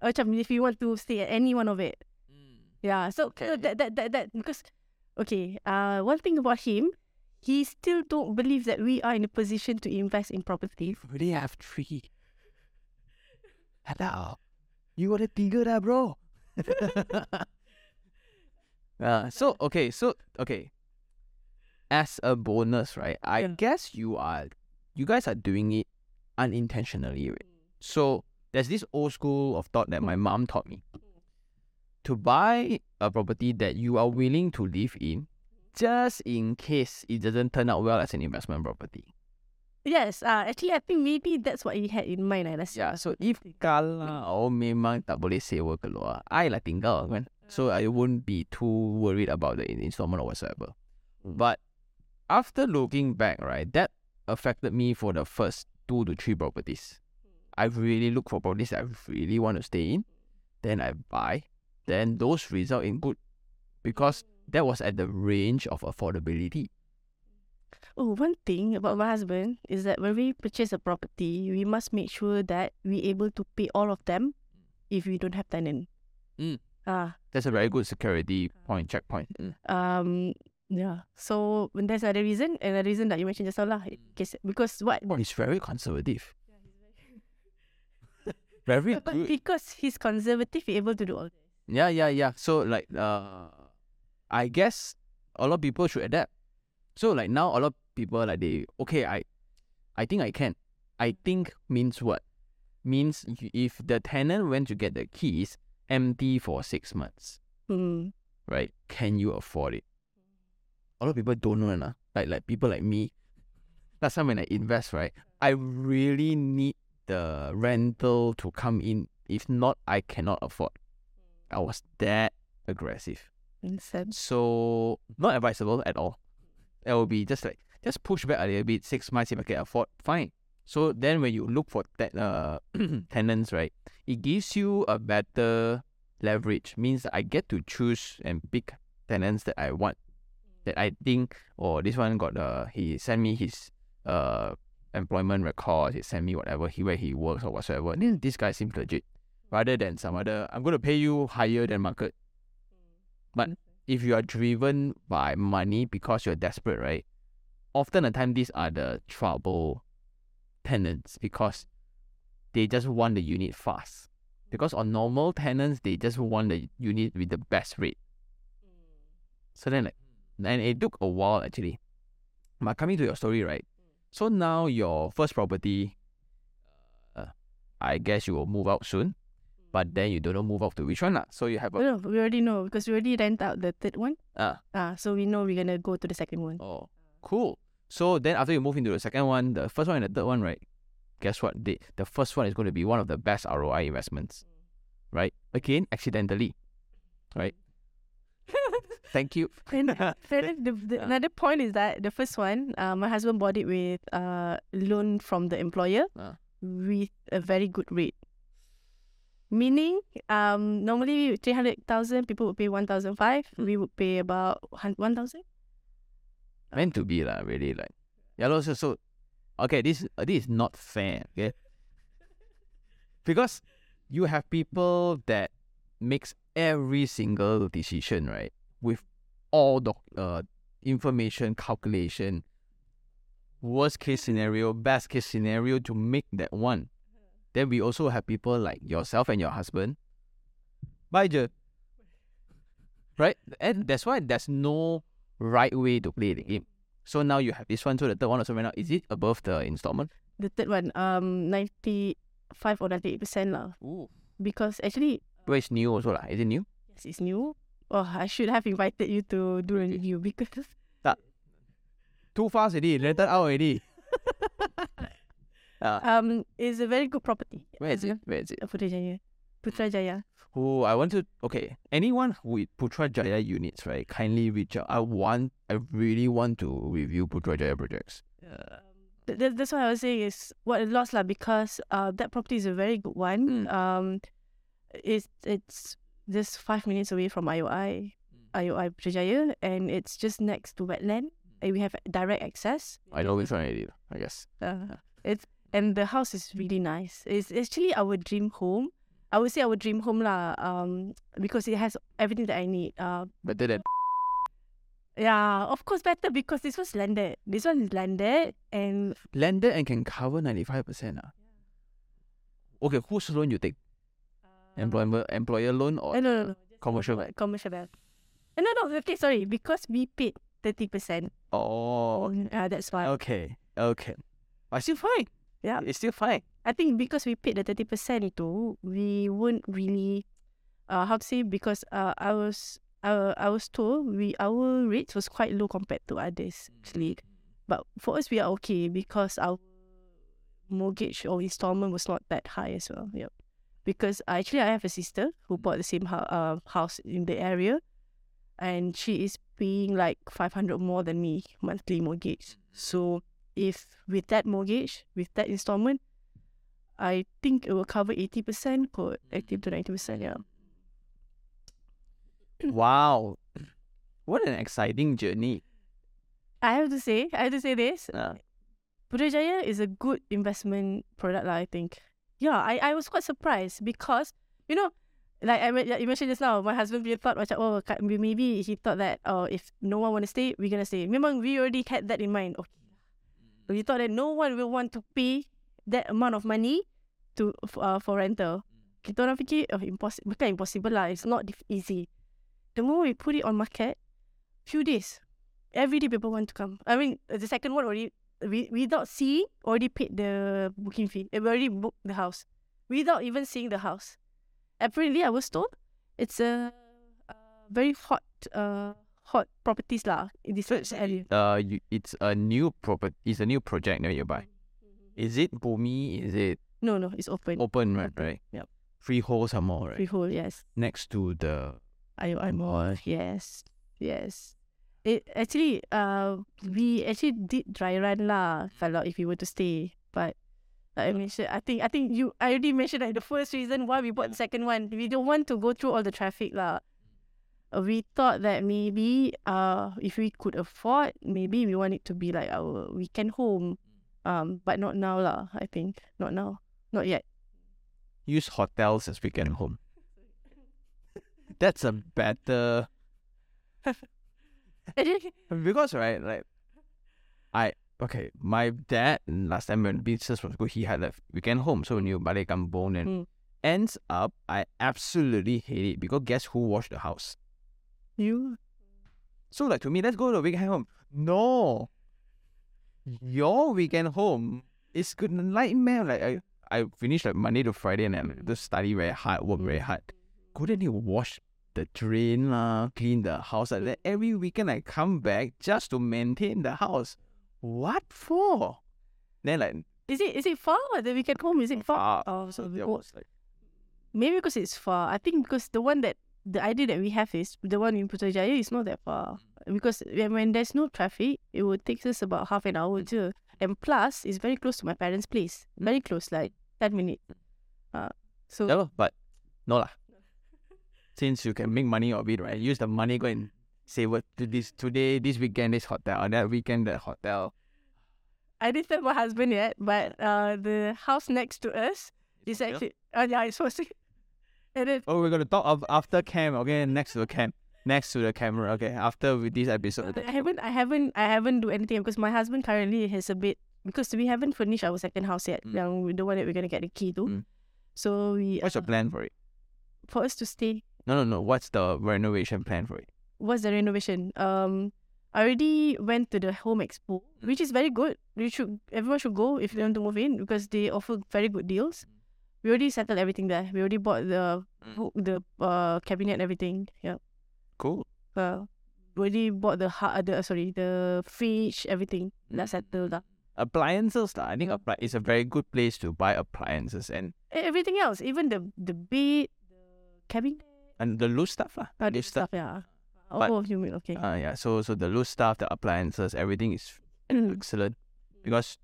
Macam if you want to stay at any one of it, yeah. So, so Okay. that, that that that because okay, uh, one thing about him, he still don't believe that we are in a position to invest in property. already have three. Hello. You got a tiga dah, bro. (laughs) (laughs) uh, so okay, so okay. As a bonus, right? I Yeah. guess you are you guys are doing it unintentionally. right? So there's this old school of thought that my mom taught me. To buy a property that you are willing to live in, just in case it doesn't turn out well as an investment property. Yes, uh, actually I think maybe that's what he had in mind. That's Yeah, so if kalau memang tak boleh sewa keluar, I lah tinggal kan. So I won't be too worried about the in- installment or whatsoever. But after looking back, right, that affected me for the first two to three properties. I really look for properties that I really want to stay in. Then I buy. Then those result in good because that was at the range of affordability. Oh, one thing about my husband is that when we purchase a property, we must make sure that we able to pay all of them if we don't have tenant. Mm. Ah, That's a very good security point, checkpoint. Mm. um, yeah. So when there's another reason, another reason that you mentioned just now lah, case- because what? Well, he's very conservative. (laughs) very (laughs) (laughs) But good. because he's conservative, he able to do all. this. Yeah, yeah, yeah. So like uh I guess a lot of people should adapt. So like now a lot of people like they okay, I I think I can. I think means what? Means if the tenant went to get the keys empty for six months, Hmm. right? Can you afford it? A lot of people don't know, nah. Like like people like me. Last time when I invest, right, I really need the rental to come in. If not, I cannot afford. I was that aggressive. Understand. So not advisable at all. It will be just like just push back a little bit, six months if I can afford, fine. So then when you look for that uh (clears throat) tenants, right, it gives you a better leverage. Means I get to choose and pick tenants that I want. That I think, oh, this one got uh he sent me his uh employment records, he sent me whatever he where he works or whatsoever. Then this guy seems legit. Rather than some other I'm gonna pay you higher than market. But if you are driven by money because you're desperate, right? Often the time these are the trouble tenants because they just want the unit fast. Because on normal tenants, they just want the unit with the best rate. So then, like, and it took a while actually. But coming to your story, right? So now your first property, uh, I guess you will move out soon, but then you don't know move out to which one lah. So you have a No, we already know because we already rent out the third one. ah Ah, so we know we're gonna go to the second one. oh cool. So then after you move into the second one, the first one and the third one, right? Guess what? The the first one is going to be one of the best ROI investments, right? Again, accidentally, right? Thank you. (laughs) And (laughs) then the, the, another point is that the first one, uh, my husband bought it with uh loan from the employer Ah. with a very good rate. Meaning, um, normally three hundred thousand people would pay one thousand five. Hmm. We would pay about one thousand. meant to be lah, really like. Yeah, so, so okay, this uh, this is not fair, okay? (laughs) Because you have people that makes every single decision, right? With all the uh, information, calculation, worst case scenario, best case scenario to make that one. Then we also have people like yourself and your husband. Bye je. (laughs) Right? And that's why there's no right way to play the game. So now you have this one, so the third one also went out. Is it above the installment? The third one, um, ninety five or ninety eight percent lah. Ooh. Because actually, But it's new also lah. Is it new? yes, it's new. Oh, I should have invited you to do a review because (laughs) Too fast already. Rented out already. uh, (laughs) um, it's a very good property. where is it? Where is it? Uh, Putrajaya. Putrajaya. Oh, I want to. Okay, anyone with Putrajaya units, right? Kindly reach out. I want. I really want to review Putrajaya projects. Th- th- that's what I was saying is what I lost lah because uh that property is a very good one. Mm. Um, it's it's just five minutes away from IOI, IOI Putrajaya, and it's just next to wetland. And we have direct access. I know which one is. I guess. Uh, it's and the house is really nice. It's actually our dream home. I would say our dream home lah. Um, because it has everything that I need. Uh, Better than. yeah, of course better because this was landed. This one is landed and landed and can cover ninety five percent. Ah. Okay, whose loan you take? Employer employer loan or Uh, no, no, no. commercial? Uh, commercial bank. Uh, no, no. Okay, sorry. Because we paid thirty percent. Oh, Uh, that's why. okay, okay. But still fine. Yeah. it's still fine. I think because we paid the thirty percent itu, we won't really, uh, how to say? Because uh, I was, uh, I was told we our rates was quite low compared to others actually, but for us we are okay because our mortgage or installment was not that high as well. Yep. Because uh, actually I have a sister who bought the same uh, house in the area, and she is paying like five hundred more than me monthly mortgage. So if with that mortgage, with that installment, I think it will cover eighty percent, or eighty to ninety percent. Yeah. (clears throat) wow, what an exciting journey. I have to say, I have to say this. Uh, Putrajaya is a good investment product, lah. I think. Yeah, I, I was quite surprised because you know, like I you mentioned just now, my husband thought macam oh maybe he thought that oh if no one want to stay, we're gonna stay. Memang we already had that in mind. Okay. We thought that no one will want to pay that amount of money to uh, for rental. Kita orang fikir oh impossible, bukan impossible lah. It's not easy. The moment we put it on market, few days, every day people want to come. I mean, the second one already we without seeing already paid the booking fee. We already booked the house without even seeing the house. Apparently, I was told it's a, uh very hot, uh, hot properties lah in this area. uh, you, it's a new property. It's a new project that you buy. Is it Bumi? Is it No, no, it's open. open? Right, Open, right. yep. Freehold some more, right? Freehold, yes. Next to the I I'm mall. Yes, yes. It actually, uh, we actually did dry run lah. Kalau if we were to stay, but like I mentioned, I think I think you I already mentioned like the first reason why we bought the second one. We don't want to go through all the traffic lah. Uh, We thought that maybe uh if we could afford, maybe we want it to be like our weekend home. Um, but not now lah. I think not now, not yet. use hotels as weekend home. (laughs) That's a better (laughs) because right, like I okay, my dad last time when business was good, he had like weekend home, so when you balik kampung and Mm. ends up I absolutely hate it because guess who washed the house? You So like to me, let's go to the weekend home. No, your weekend home is good nightmare. Like I, I finished like Monday to Friday and I just study very hard, work very hard. Couldn't you wash the drain lah, clean the house like that? Every weekend I come back just to maintain the house. What for? Then like is it is it far? The weekend home is it far? far. Oh, so oh, like maybe because it's far. I think because the one that the idea that we have is the one in Putrajaya is not that far. Because when, when there's no traffic, it would take us about half an hour too. And plus, it's very close to my parents' place. Very close, like ten minutes. Uh, so yeah, but no lah. Since you can make money of it, right? Use the money go and say what to this today, this weekend, this hotel, that weekend, that hotel. I didn't tell my husband yet, but uh, the house next to us is actually uh, yeah, it's supposed to. And then Oh, we're gonna talk of after cam, okay? Next to the cam, next to the camera, okay? After with this episode, I haven't, I haven't, I haven't do anything because my husband currently has a bit because we haven't finished our second house yet. Mm. Yang the one that we're gonna get the key to. Mm. So we what's your uh, plan for it? for us to stay. No, no, no. What's the renovation plan for it? What's the renovation? Um, I already went to the home expo, Mm. which is very good. You should everyone should go if they want to move in because they offer very good deals. We already settled everything there. We already bought the Mm. the uh cabinet and everything. Yeah. Cool. Uh, we already bought the ha- the sorry the fridge everything. Mm. That's settled lah. Appliances. I think appli- it's a very good place to buy appliances and Everything else, even the the bed, the cabinet, and the loose stuff, lah. uh, Loose stuff. stuff. Yeah. But- oh, you mean okay? Uh, yeah. So, so the loose stuff, the appliances, everything is (clears throat) excellent because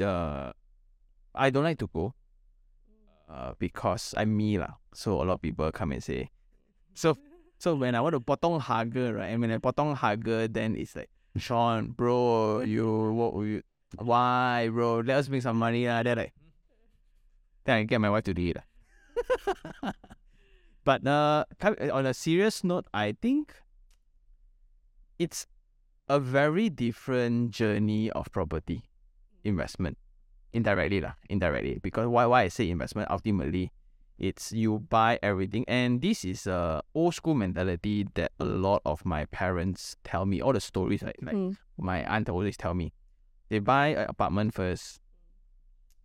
uh, I don't like to go uh, because I'm me lah. So a lot of people come and say, so so when I want to potong harga right, and when I potong harga, then it's like Sean, bro, you what you why bro? Let us make some money lah. Then like, then I get my wife to do it. (laughs) but uh, on a serious note, I think it's a very different journey of property investment. Indirectly lah indirectly. Because why why I say investment ultimately it's you buy everything. And this is a old school mentality that a lot of my parents tell me. All the stories like, like Mm. my aunt always tell me. They buy an apartment first.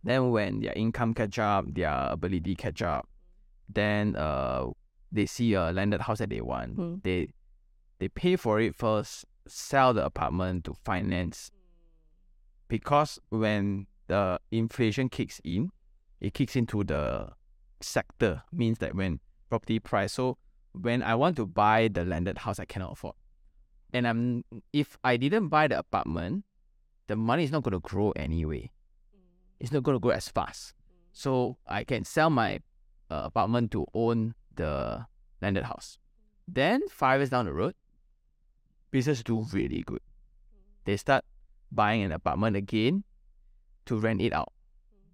Then when their income catch up their ability catch up then uh they see a landed house that they want. Mm. they they pay for it first sell the apartment to finance. Because when the inflation kicks in it kicks into the sector means that when property price so when i want to buy the landed house i cannot afford. And i'm if i didn't buy the apartment the money is not going to grow anyway. It's not going to grow as fast. So i can sell my uh, apartment to own the landed house then five years down the road business do really good they start buying an apartment again to rent it out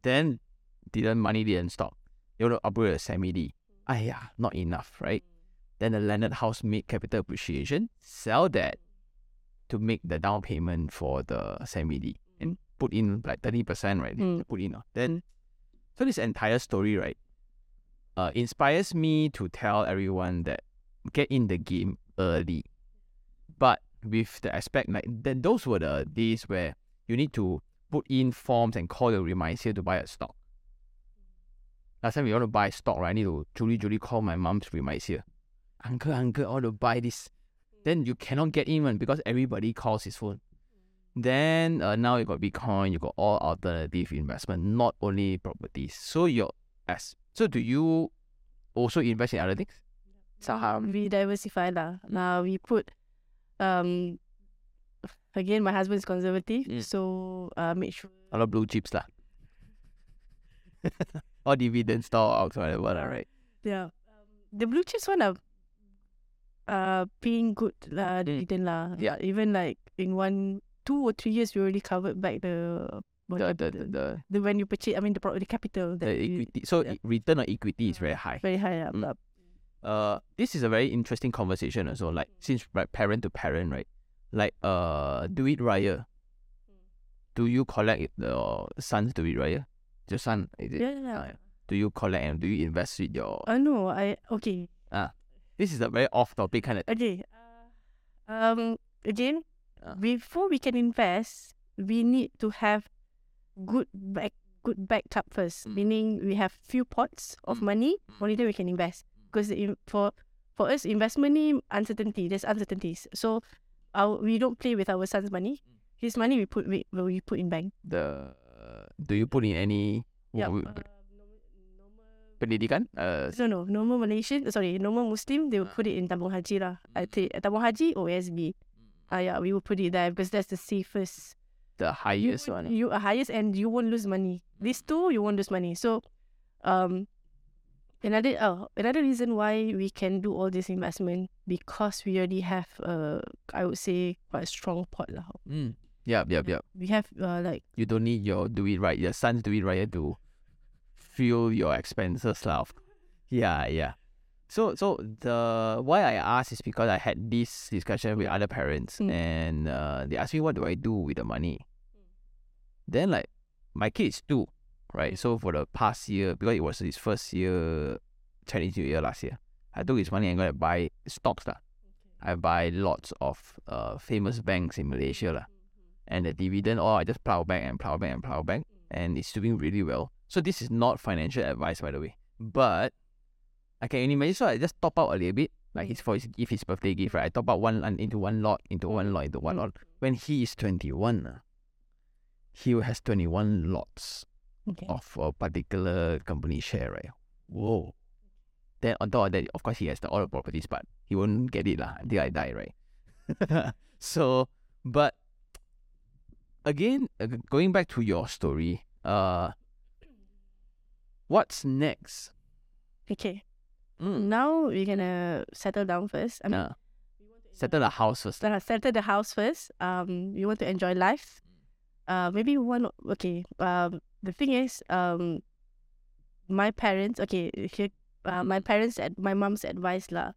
then didn't money didn't stop they want to upgrade a semi D. Ah yeah, not enough, right? Then the landed house make capital appreciation, sell that to make the down payment for the semi D and put in like thirty percent, right? Mm. Put in. uh. Then so this entire story, right, uh, inspires me to tell everyone that get in the game early, but with the aspect like then those were the days where you need to put in forms and call your remisier to buy a stock. Last time we want to buy stock, right? I need to Julie Julie call my mom's remisier. Uncle, uncle, I want to buy this. Then you cannot get in one because everybody calls his phone. Then uh, now you got Bitcoin, you got all alternative investment, not only properties. So your as so do you also invest in other things? Saham. We diversify lah. Now we put um again my husband is conservative, Mm. so uh make sure A lot of blue chips lah. (laughs) or dividend stocks, whatever, lah, right? yeah. The blue chips one are uh paying good lah, dividend lah. Yeah. Even like in one two or three years we already covered back the what The the the, the, the when you purchase I mean the the capital the that you- equity. So yeah. return on equity is very high. very high up. Mm. uh this is a very interesting conversation also like since like parent to parent right like uh duit raya do you collect the sons to be raya? Your son is it? Yeah, yeah. yeah. Ah, Do you collect and do you invest with your? Uh, no, I okay. this is a very off topic kind of. Okay. Uh, um. Again, Ah. before we can invest, we need to have good back good backup first. Mm. Meaning we have few pots of Mm. money. Mm. Only then we can invest. Because for for us, investment ni uncertainty. There's uncertainties. So, our we don't play with our son's money. Mm. His money we put we, we put in bank. The do you put in any Yeah. w- pendidikan? Uh, No, no, normal Malaysian, uh, sorry, normal Muslim, they will Ah. put it in tabung haji lah. I Mm. tabung haji or ASB. Ah, yeah, we will put it there because that's the safest. The You, highest one. you are highest and you won't lose money. These two, you won't lose money. So, um, another oh, another reason why we can do all this investment because we already have uh, I would say quite a strong pot lah. Mm. Yep, yep, yep. We have uh, like You don't need your do it right, your sons do it right to fuel your expenses lah. Yeah, yeah. So so the why I asked is because I had this discussion with other parents Mm. and uh, they asked me what do I do with the money. Then like my kids too, right? So for the past year, because it was his first year Chinese New Year last year, I took his money and gonna buy stocks lah. I buy lots of uh famous banks in Malaysia lah. And the dividend, oh I just plow back and plow back and plow back and it's doing really well. So this is not financial advice by the way. But I can imagine so I just top out a little bit. Like his for his gift, his birthday gift, right? I top out one into one lot, into one lot, into one Mm. lot. When he is twenty one, he has twenty one lots okay. of a particular company share, right? Whoa. Then on top of that, of course, he has the all the properties, but he won't get it lah until I die, right? (laughs) so, but again, uh, going back to your story, uh, what's next? okay. Mm. Now we're gonna settle down first. I mean, Uh, settle the house first. uh, settle the house first. Um, we want to enjoy life. Uh, maybe one. Okay. Um, the thing is, um, my parents. Okay, here. Uh, my parents. At my mom's advice lah.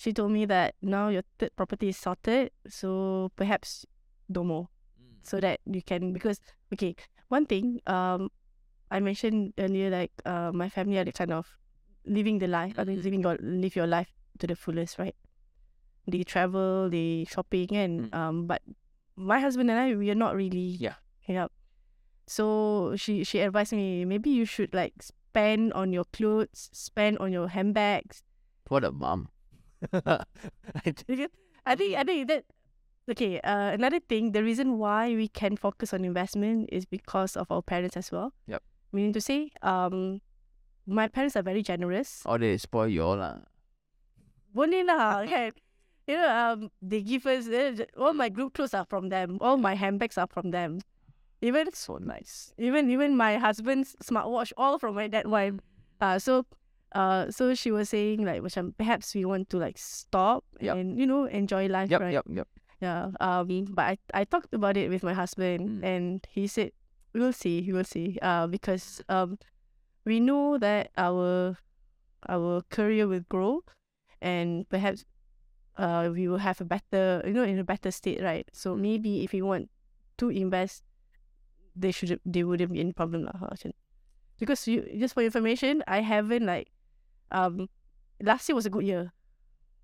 She told me that now your third property is sorted, so perhaps no more, so that you can because okay. One thing. Um, I mentioned earlier like uh my family are the kind of living the life. Mm. living your live your life to the fullest, right? They travel, they shopping, and Mm. um, but my husband and I, we are not really. Yeah. Yeah. So she she advised me maybe you should like spend on your clothes, spend on your handbags. What a mom. (laughs) I d- Because I think I think that okay. Uh, another thing, the reason why we can focus on investment is because of our parents as well. Yep. Meaning to say, um, my parents are very generous. Or they spoil you all lah. Boleh lah, kan? You know, um, they give us uh, all my group clothes are from them. All my handbags are from them. Even So nice. even even my husband's smartwatch, all from my dad wife. Uh, so, uh, so she was saying like, perhaps we want to like stop Yup. and you know enjoy life, Yep, right? yep, yep. Yeah. Um. But I I talked about it with my husband, Mm. and he said, "We'll see. We'll see." Uh, because um, we know that our our career will grow, and perhaps uh we will have a better you know in a better state, right? So Mm. maybe if we want to invest, they should they wouldn't be any problem lah. huh, Because you just for information, I haven't like um last year was a good year.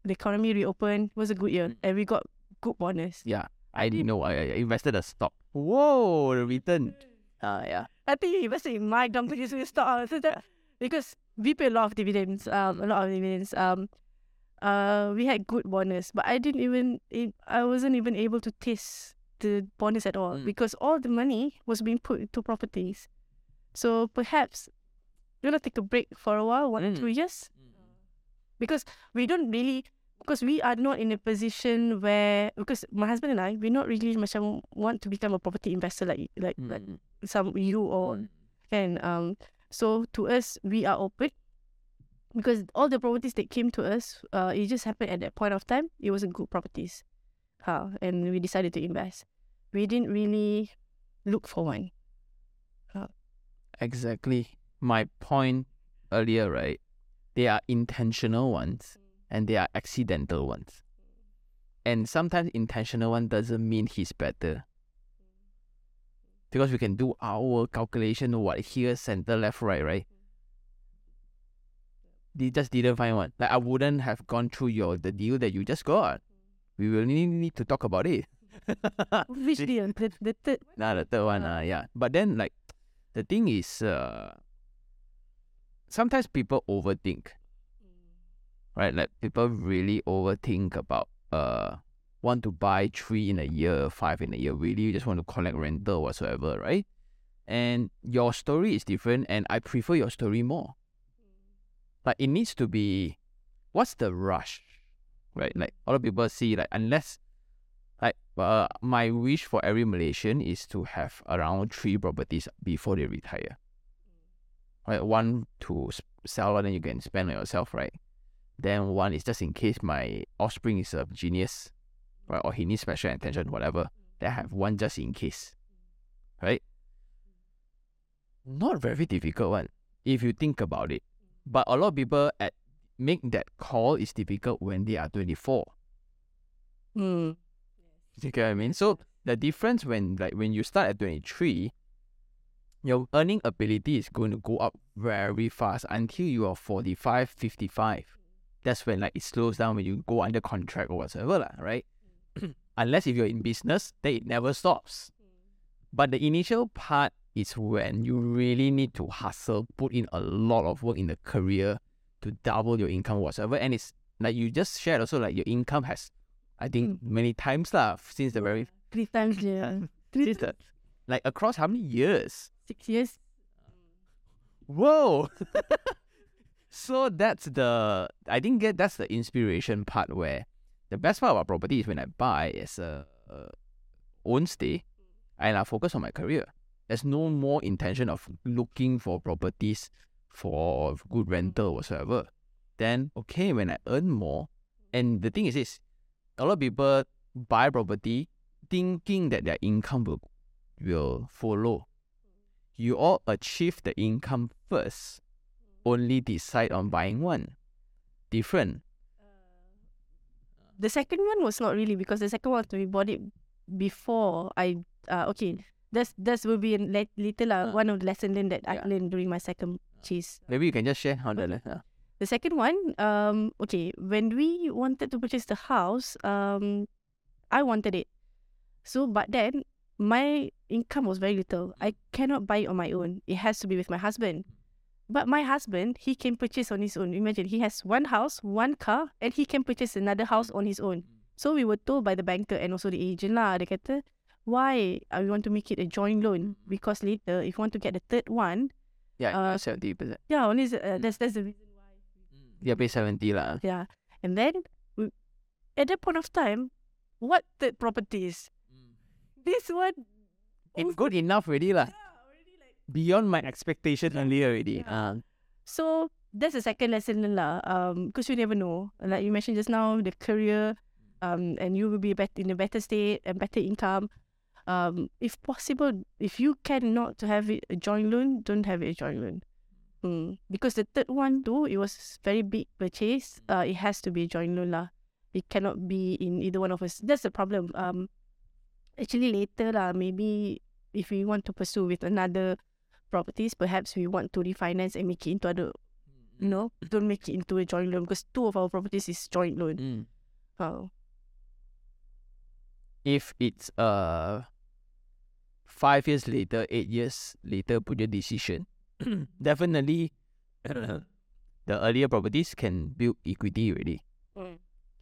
The economy reopened was a good year, Mm. and we got good bonus. Yeah. I didn't know. I, I invested a stock. Whoa, the return. Uh, yeah. I think you invested in my company's stock because we pay a lot of dividends, um, a lot of dividends. Um, uh, we had good bonus, but I didn't even, it, I wasn't even able to taste the bonus at all Mm. because all the money was being put into properties. So perhaps you to take a break for a while, one Mm. two years, because we don't really because we are not in a position where because my husband and I we're not really macam want to become a property investor like like like Mm. some you or Mm. and um so to us we are open because all the properties that came to us uh it just happened at that point of time it wasn't good properties uh, and we decided to invest we didn't really look for one Exactly. My point earlier, right? They are intentional ones and they are accidental ones. And sometimes intentional one doesn't mean he's better. because we can do our calculation what here, center, left, right, right? They just didn't find one. Like I wouldn't have gone through your the deal that you just got. We will need, need to talk about it. (laughs) Which deal? The, the third. Nah, the third one, uh, yeah. But then like the thing is uh sometimes people overthink. Right? Like people really overthink about uh want to buy three in a year, five in a year, really you just want to collect rental whatsoever, right? And your story is different and I prefer your story more. Like it needs to be what's the rush? Right? Like a lot of people see like unless like uh, my wish for every Malaysian is to have around three properties before they retire. Right, one to sell and then you can spend on yourself, right? Then one is just in case my offspring is a genius, right, or he needs special attention, whatever. Then I have one just in case, right? Not very difficult one if you think about it. But a lot of people at make that call is difficult when they are twenty four. Hmm. You get what I mean? So the difference when like when you start at 23, your earning ability is going to go up very fast until you are 45, 55. That's when like it slows down when you go under contract or whatsoever, lah, right? (clears throat) Unless if you're in business, then it never stops. But the initial part is when you really need to hustle, put in a lot of work in the career to double your income whatsoever. And it's like you just shared also like your income has I think hmm. many times lah since the very (laughs) Three times, yeah. (laughs) Three times. like across how many years? Six years. Whoa! (laughs) so that's the I think get that's the inspiration part where the best part about property is when I buy as a, a own stay and I focus on my career. There's no more intention of looking for properties for good rental whatsoever. Then okay, when I earn more, and the thing is this, a lot of people buy property thinking that their income will will follow you all achieve the income first, only decide on buying one. Different. The second one was not really because the second one we bought it before I uh okay. That's that will be a le- little uh, Ah. one of the lesson learned that I learned during my second chase. Maybe you can just share how the Okay. uh, The second one, um, okay, when we wanted to purchase the house, um, I wanted it. So, but then my income was very little. I cannot buy it on my own. It has to be with my husband. But my husband, he can purchase on his own. Imagine he has one house, one car, and he can purchase another house on his own. So we were told by the banker and also the agent lah. They kata, why uh, we want to make it a joint loan? Because later, if you want to get the third one, yeah, Uh, seventy percent. yeah, only uh, that's that's the reason why. Yeah, pay seventy lah. Yeah. And then we, at that point of time, what third properties? This one It's good enough already lah. Beyond my expectation earlier already. Yeah. Uh, So that's the second lesson lah. Um, because you never know. Like you mentioned just now, the career, um, and you will be bet- in a better state and better income. Um, if possible, if you cannot to have it a joint loan, don't have it a joint loan. Hmm. Because the third one too, it was very big purchase. Uh, it has to be a joint loan lah. It cannot be in either one of us. That's the problem. Um, actually later lah, maybe if we want to pursue with another properties, perhaps we want to refinance and make it into other. You know, don't make it into a joint loan because two of our properties is joint loan. mm. Oh. If it's uh five years later, eight years later, put your decision. (coughs) definitely, (coughs) the earlier properties can build equity already.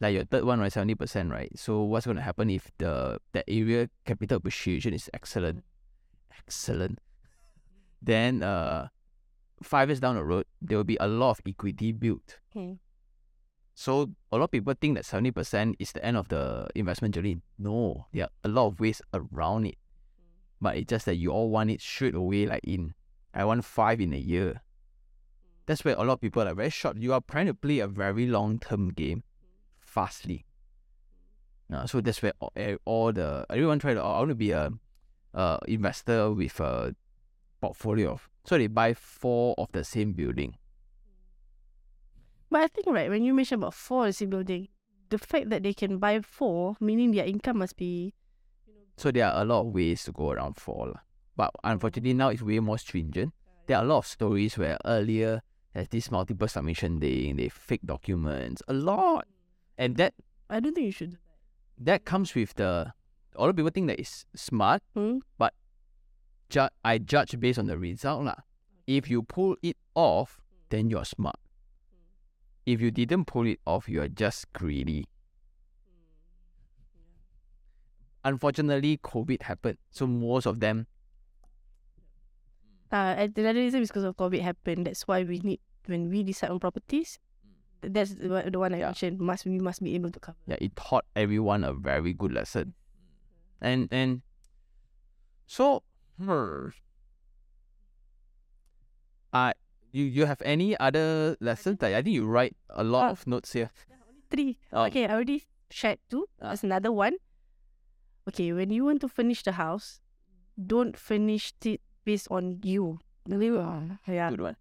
like your third one, right, seventy percent, right? So what's going to happen if the that area capital appreciation is excellent, excellent? (laughs) Then uh, five years down the road, there will be a lot of equity built. So a lot of people think that seventy percent is the end of the investment journey. No, there are a lot of ways around it, but it's just that you all want it straight away, like in I want five in a year. That's where a lot of people are very short. You are trying to play a very long term game fastly. Uh, so that's where all, all the everyone try to. I want to be a, uh investor with a portfolio of. So they buy four of the same building. But I think right when you mention about four the same building, the fact that they can buy four, meaning their income must be So there are a lot of ways to go around lah. but unfortunately now it's way more stringent. There are a lot of stories where earlier there's this multiple submission thing, they fake documents, a lot. Hmm. And that I don't think you should. that comes with the a lot of people think that it's smart, Hmm? ju- I judge based on the result. lah. If you pull it off, hmm. then you're smart. Hmm. If you didn't pull it off, you're just greedy. Unfortunately, COVID happened. So most of them Uh, and another reason is because of COVID happened. That's why we need when we decide on properties. That's the one, the one I mentioned. Must we must be able to cover. yeah, it taught everyone a very good lesson. And and so hmm, I you you have any other lessons? I think you write a lot Ah. of notes here. Three. Oh. Okay, I already shared two. There's another one. Okay, when you want to finish the house, don't finish it based on you. Yeah. Good one.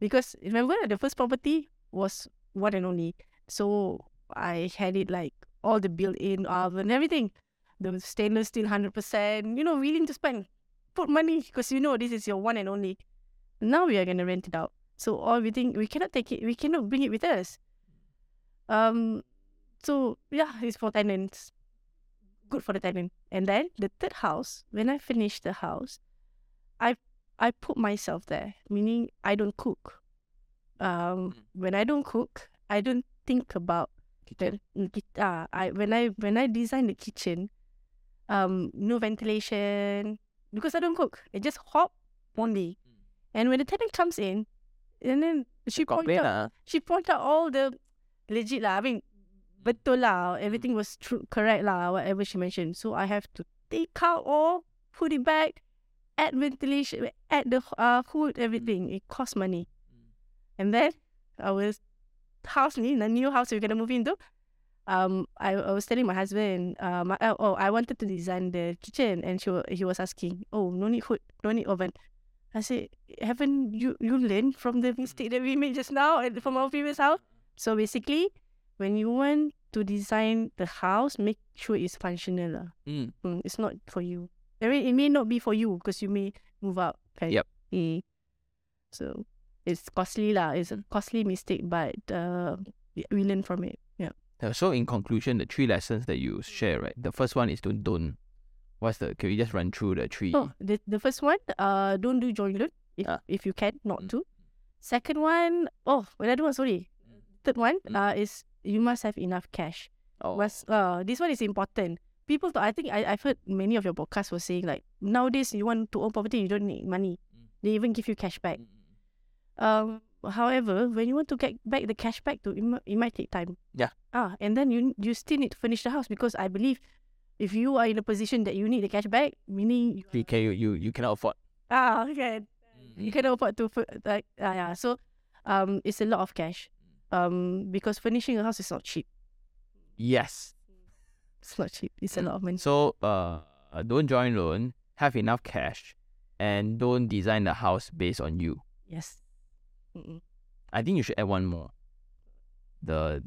Because remember that the first property was one and only. So I had it like all the built-in oven, everything. The stainless steel, hundred percent. You know, willing to spend, put money because you know this is your one and only. Now we are gonna rent it out. So all we think we cannot take it. We cannot bring it with us. Um, so yeah, it's for tenants. Good for the tenant. And then the third house, when I finish the house, I I put myself there, meaning I don't cook. Um, when I don't cook, I don't think about the mm, kit- ah, I when I when I design the kitchen, um, no ventilation because I don't cook. I just hop only. And when the tenant comes in, and then she point out she point out all the legit lah. I mean, betul lah. Everything was true, correct lah. Whatever she mentioned. So I have to take out all, put it back, add ventilation, add the uh, hood, everything. It costs money. And then our house ni, the new house we're gonna move into. Um, I, I was telling my husband, um, I, oh, I wanted to design the kitchen, and she he was asking, oh, no need hood, no need oven. I said, haven't you you learned from the mistake that we made just now and from our previous house? So basically, when you want to design the house, make sure it's functional. Mm. Mm, it's not for you. I mean, it may not be for you because you may move out. Yep. Mm. So it's costly lah. It's a costly mistake, but uh, we- learn from it. Yeah. Uh, So in conclusion, the three lessons that you share, right? The first one is to don't. What's the? Can we just run through the three? Oh, the the first one, uh, don't do joint loan if Ah. if you can not Mm. to. Second one, oh, another one. Sorry. Third one, Mm. uh, is you must have enough cash. Oh, Was uh, this one is important. People, th- I think I I've heard many of your podcasts were saying like nowadays you want to own property, you don't need money. Mm. They even give you cash back. Mm. Um, however, when you want to get back the cash back, to it, it might take time. Yeah. Ah, and then you you still need to finish the house because I believe if you are in a position that you need the cash back, meaning you you can you, you you cannot afford. ah okay, you cannot afford to like ah yeah. So, um, it's a lot of cash. Um, because furnishing a house is not cheap. Yes. It's not cheap. It's a lot of money. So uh, don't join loan. Have enough cash, and don't design the house based on you. Yes. Mm-mm. I think you should add one more. The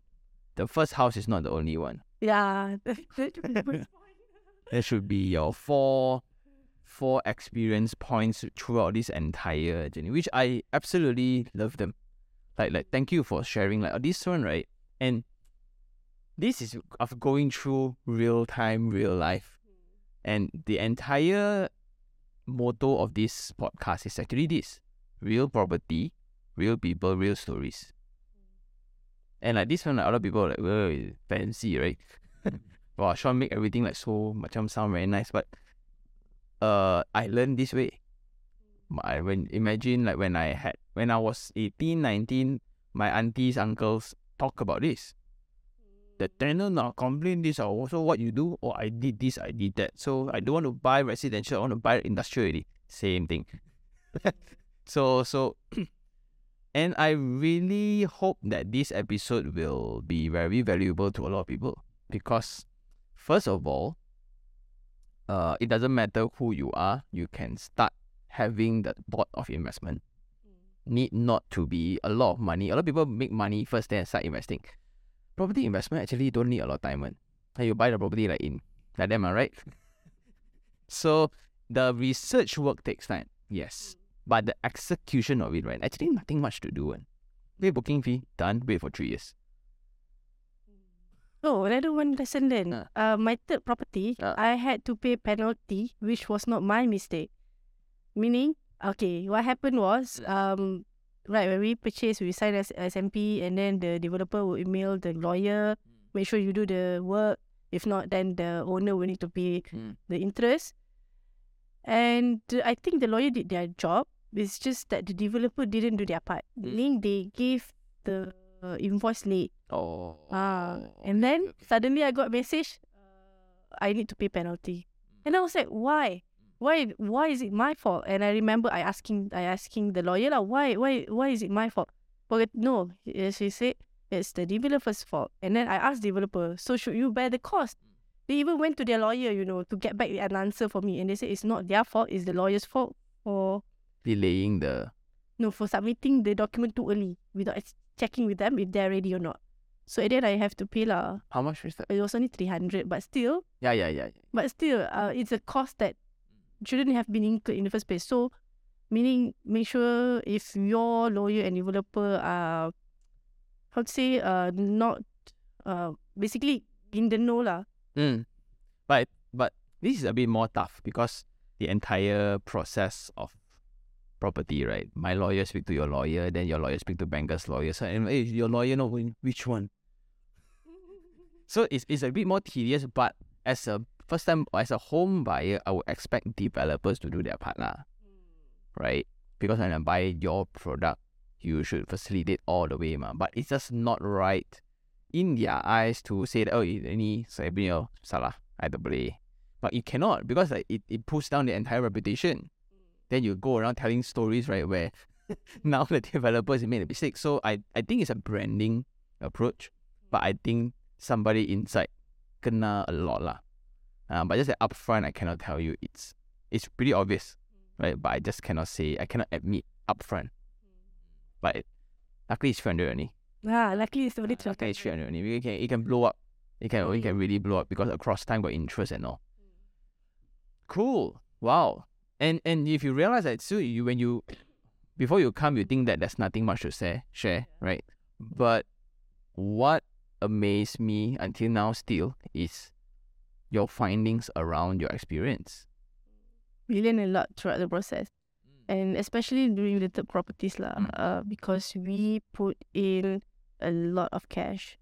the first house is not the only one. Yeah. (laughs) There (laughs) should be your four four experience points throughout this entire journey, which I absolutely love them. Like like thank you for sharing like oh, this one right, and this is of going through real time, real life, and the entire motto of this podcast is actually this: real property, real people, real stories. And like this one, like, a lot of people are like, "Whoa, fancy, right?" (laughs) wow, Sean make everything like so macam sound very nice, but uh, I learned this way. I when imagine like when I had when I was 18, 19, my aunties, uncles talk about this. The tenant now complain this or also what you do, or I did this, I did that. So I don't want to buy residential, I want to buy industrial already. Same thing. (laughs) so so (clears throat) and I really hope that this episode will be very valuable to a lot of people because first of all, uh, it doesn't matter who you are, you can start having the thought of investment. Need not to be a lot of money. A lot of people make money first, then start investing. Property investment actually don't need a lot of time. One. Like you buy the property like in like them, right? (laughs) so the research work takes time, yes. But the execution of it, right? Actually, nothing much to do. One. Pay booking fee, done, wait for three years. Oh, another one lesson then. Ah. Uh, my third property, Ah. I had to pay penalty, which was not my mistake. Meaning, okay, what happened was, um, right when we purchased, we signed as SMP, and then the developer will email the lawyer, make sure you do the work. If not, then the owner will need to pay Mm. the interest. And uh, I think the lawyer did their job. It's just that the developer didn't do their part. Mm. Meaning they gave the uh, invoice late. Oh. Ah, and then suddenly I got message. I need to pay penalty, and I was like, why? Why? Why is it my fault? And I remember I asking, I asking the lawyer lah, why, why, why is it my fault? But no, eh, she said it's the developer's fault. And then I asked developer, so should you bear the cost? They even went to their lawyer, you know, to get back an answer for me, and they said it's not their fault, it's the lawyer's fault for delaying the. no for submitting the document too early without checking with them if they're ready or not. So then I have to pay lah. How much is that? It was only 300, but still, Yeah, yeah, yeah. yeah. but still, uh, it's a cost that shouldn't have been incurred in the first place. So, meaning, make sure if your lawyer and developer are, how to say, uh, not, uh, basically in the know lah. Mm. But but this is a bit more tough because the entire process of property, right? My lawyer speak to your lawyer, then your lawyer speak to banker's lawyer. So and hey, your lawyer know whi- which one. (laughs) So it's it's a bit more tedious, but as a first time as a home buyer, I would expect developers to do their part lah. Hmm. Right? Because when I buy your product, you should facilitate all the way, ma. But it's just not right in their eyes to say that oh ini saya punya salah I tak boleh. But you cannot because like, it, it pulls down the entire reputation. Hmm. Then you go around telling stories right where (laughs) now the developers have made a mistake. So I, I think it's a branding approach. But hmm. I think somebody inside kena a lot lah. Uh, but just that upfront I cannot tell you it's it's pretty obvious. Right? But I just cannot say I cannot admit upfront. But luckily it's 300 only. Ah, luckily it's only Uh, okay, it's 300 only. It can, it can blow up. It can, it can really blow up because across time got interest and all. Cool. Wow. And and if you realize that so you when you before you come you think that there's nothing much to say share, right? But what amazed me until now still is your findings around your experience. we learn a lot throughout the process. And especially during the third properties lah, Mm. uh, because we put in a lot of cash.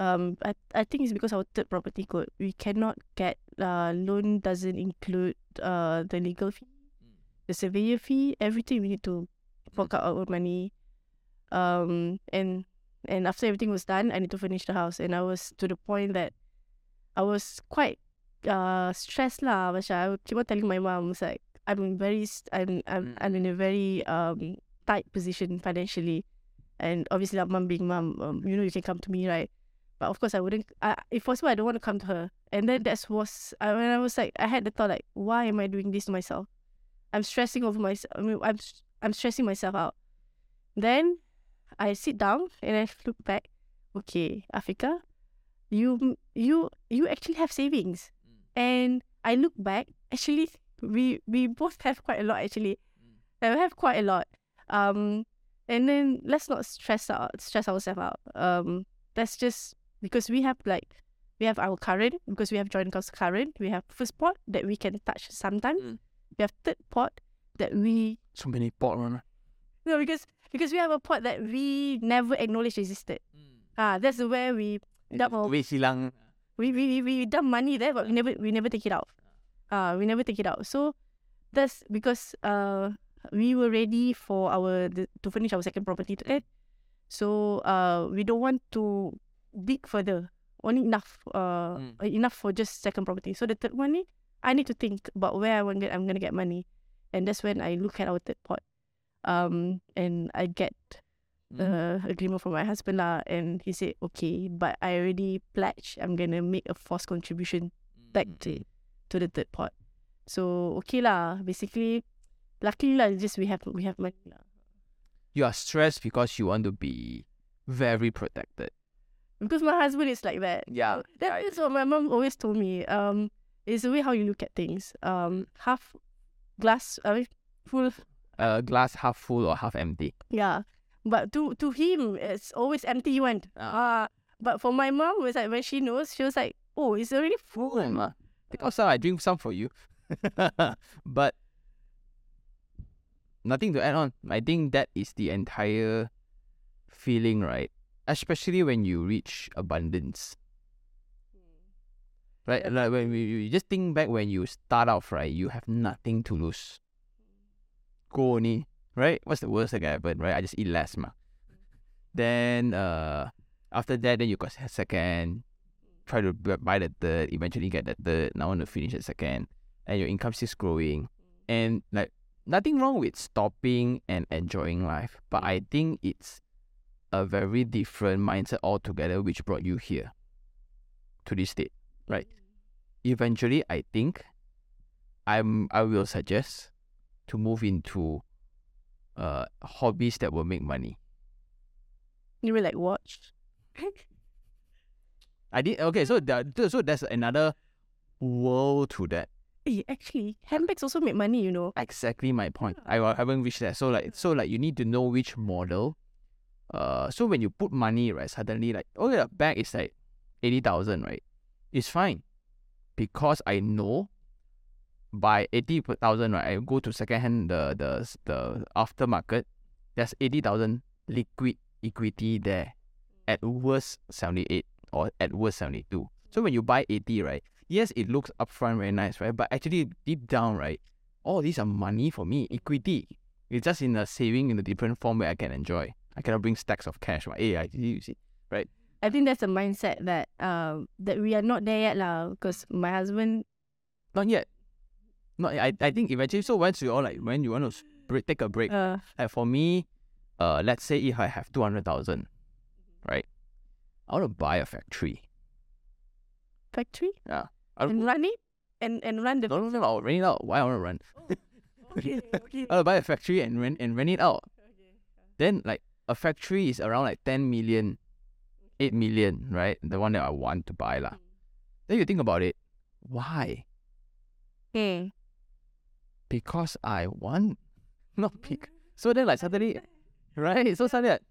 Um, I I think it's because our third property code we cannot get uh loan doesn't include uh the legal fee, the surveyor fee, everything we need to fork out our own money. Um, and and after everything was done, I need to finish the house, and I was to the point that I was quite uh stressed lah. Macam I would keep on telling my mom, it's like I'm very, st- I'm, I'm, Mm. I'm in a very um tight position financially, and obviously, like mom being mom, um, you know, you can come to me, right? But of course, I wouldn't. I, if possible, I don't want to come to her. And then that was I, when I was like, I had the thought like, why am I doing this to myself? I'm stressing over myself. I mean, I'm I'm stressing myself out. Then I sit down and I look back. Okay, Afika, you you you actually have savings, and I look back. Actually, we we both have quite a lot. Actually, I have quite a lot. Um, and then let's not stress out stress ourselves out. Um, let's just because we have like we have our current because we have joint accounts current. We have first pot that we can touch sometimes. Mm. We have third pot that we So many pot one. no because because we have a pot that we never acknowledged existed. Ah, that's where we dump our Wait silang. we we we, we dump money there, but we never we never take it out. Uh we never take it out. So that's because uh we were ready for our the, to finish our second property to end. So uh we don't want to dig further. Only enough uh Mm. enough for just second property. So the third one I need to think about where I want get I'm gonna get money. And that's when I look at our third pot. Um and I get uh, agreement from my husband lah, and he said okay, but I already pledged I'm gonna make a forced contribution back to to the third pot. So okay lah, basically, luckily lah, just we have we have money lah. You are stressed because you want to be very protected. Because my husband is like that. Yeah. That is what my mom always told me. Um, It's the way how you look at things. Um, half glass, I mean, full. Uh, glass half full or half empty. Yeah, but to to him, it's always empty one. Ah, but for my mom, was like when she knows, she was like, "Oh, it's already full." Ma. Take out some, I drink some for you. (laughs) but nothing to add on. I think that is the entire feeling, right? Especially when you reach abundance. Right? Yeah. Like when you just think back when you start off, right? You have nothing to lose. Go only, right? What's the worst that can happen, right? I just eat less, ma. Then uh after that, then you got second, try to buy the third, eventually get the third. Now want to finish the second, and your income still growing. And like nothing wrong with stopping and enjoying life, but I think it's a very different mindset altogether which brought you here to this state. Right. Eventually, I think I'm I will suggest to move into uh hobbies that will make money. You mean like watch. (laughs) I did okay, so there, so there's another world to that. Eh, actually, handbags also make money, you know. Exactly my point. I wa- haven't reached that. So like so like you need to know which model. Uh, so when you put money right, suddenly like oh yeah, bag is like eighty thousand right, it's fine, because I know. By eighty thousand right, I go to second hand the the the aftermarket. There's eighty thousand liquid equity there, at worst seventy eight or at worst seventy two. So when you buy eighty right, yes, it looks upfront very nice, right? But actually deep down, right, all these are money for me, equity. It's just in a saving in a different form where I can enjoy. I cannot bring stacks of cash. Right? Hey, I, you see, right? I think that's a mindset that um that we are not there yet lah. Because my husband, not yet. Yet. I, I think eventually. So once you all like when you want to break, take a break. uh, Like for me, uh, let's say if I have two hundred thousand, right? I want to buy a factory. factory Yeah. I and run it and and run the. no, no, no, I'll rent it out. Why I want to run? okay, okay. (laughs) I want to buy a factory and rent and rent it out. Okay. Then like a factory is around like 10 million, 8 million, right? The one that I want to buy lah. Then you think about it, why? Hmm. Because I want, (laughs) not because. So then like suddenly, right? So suddenly, like,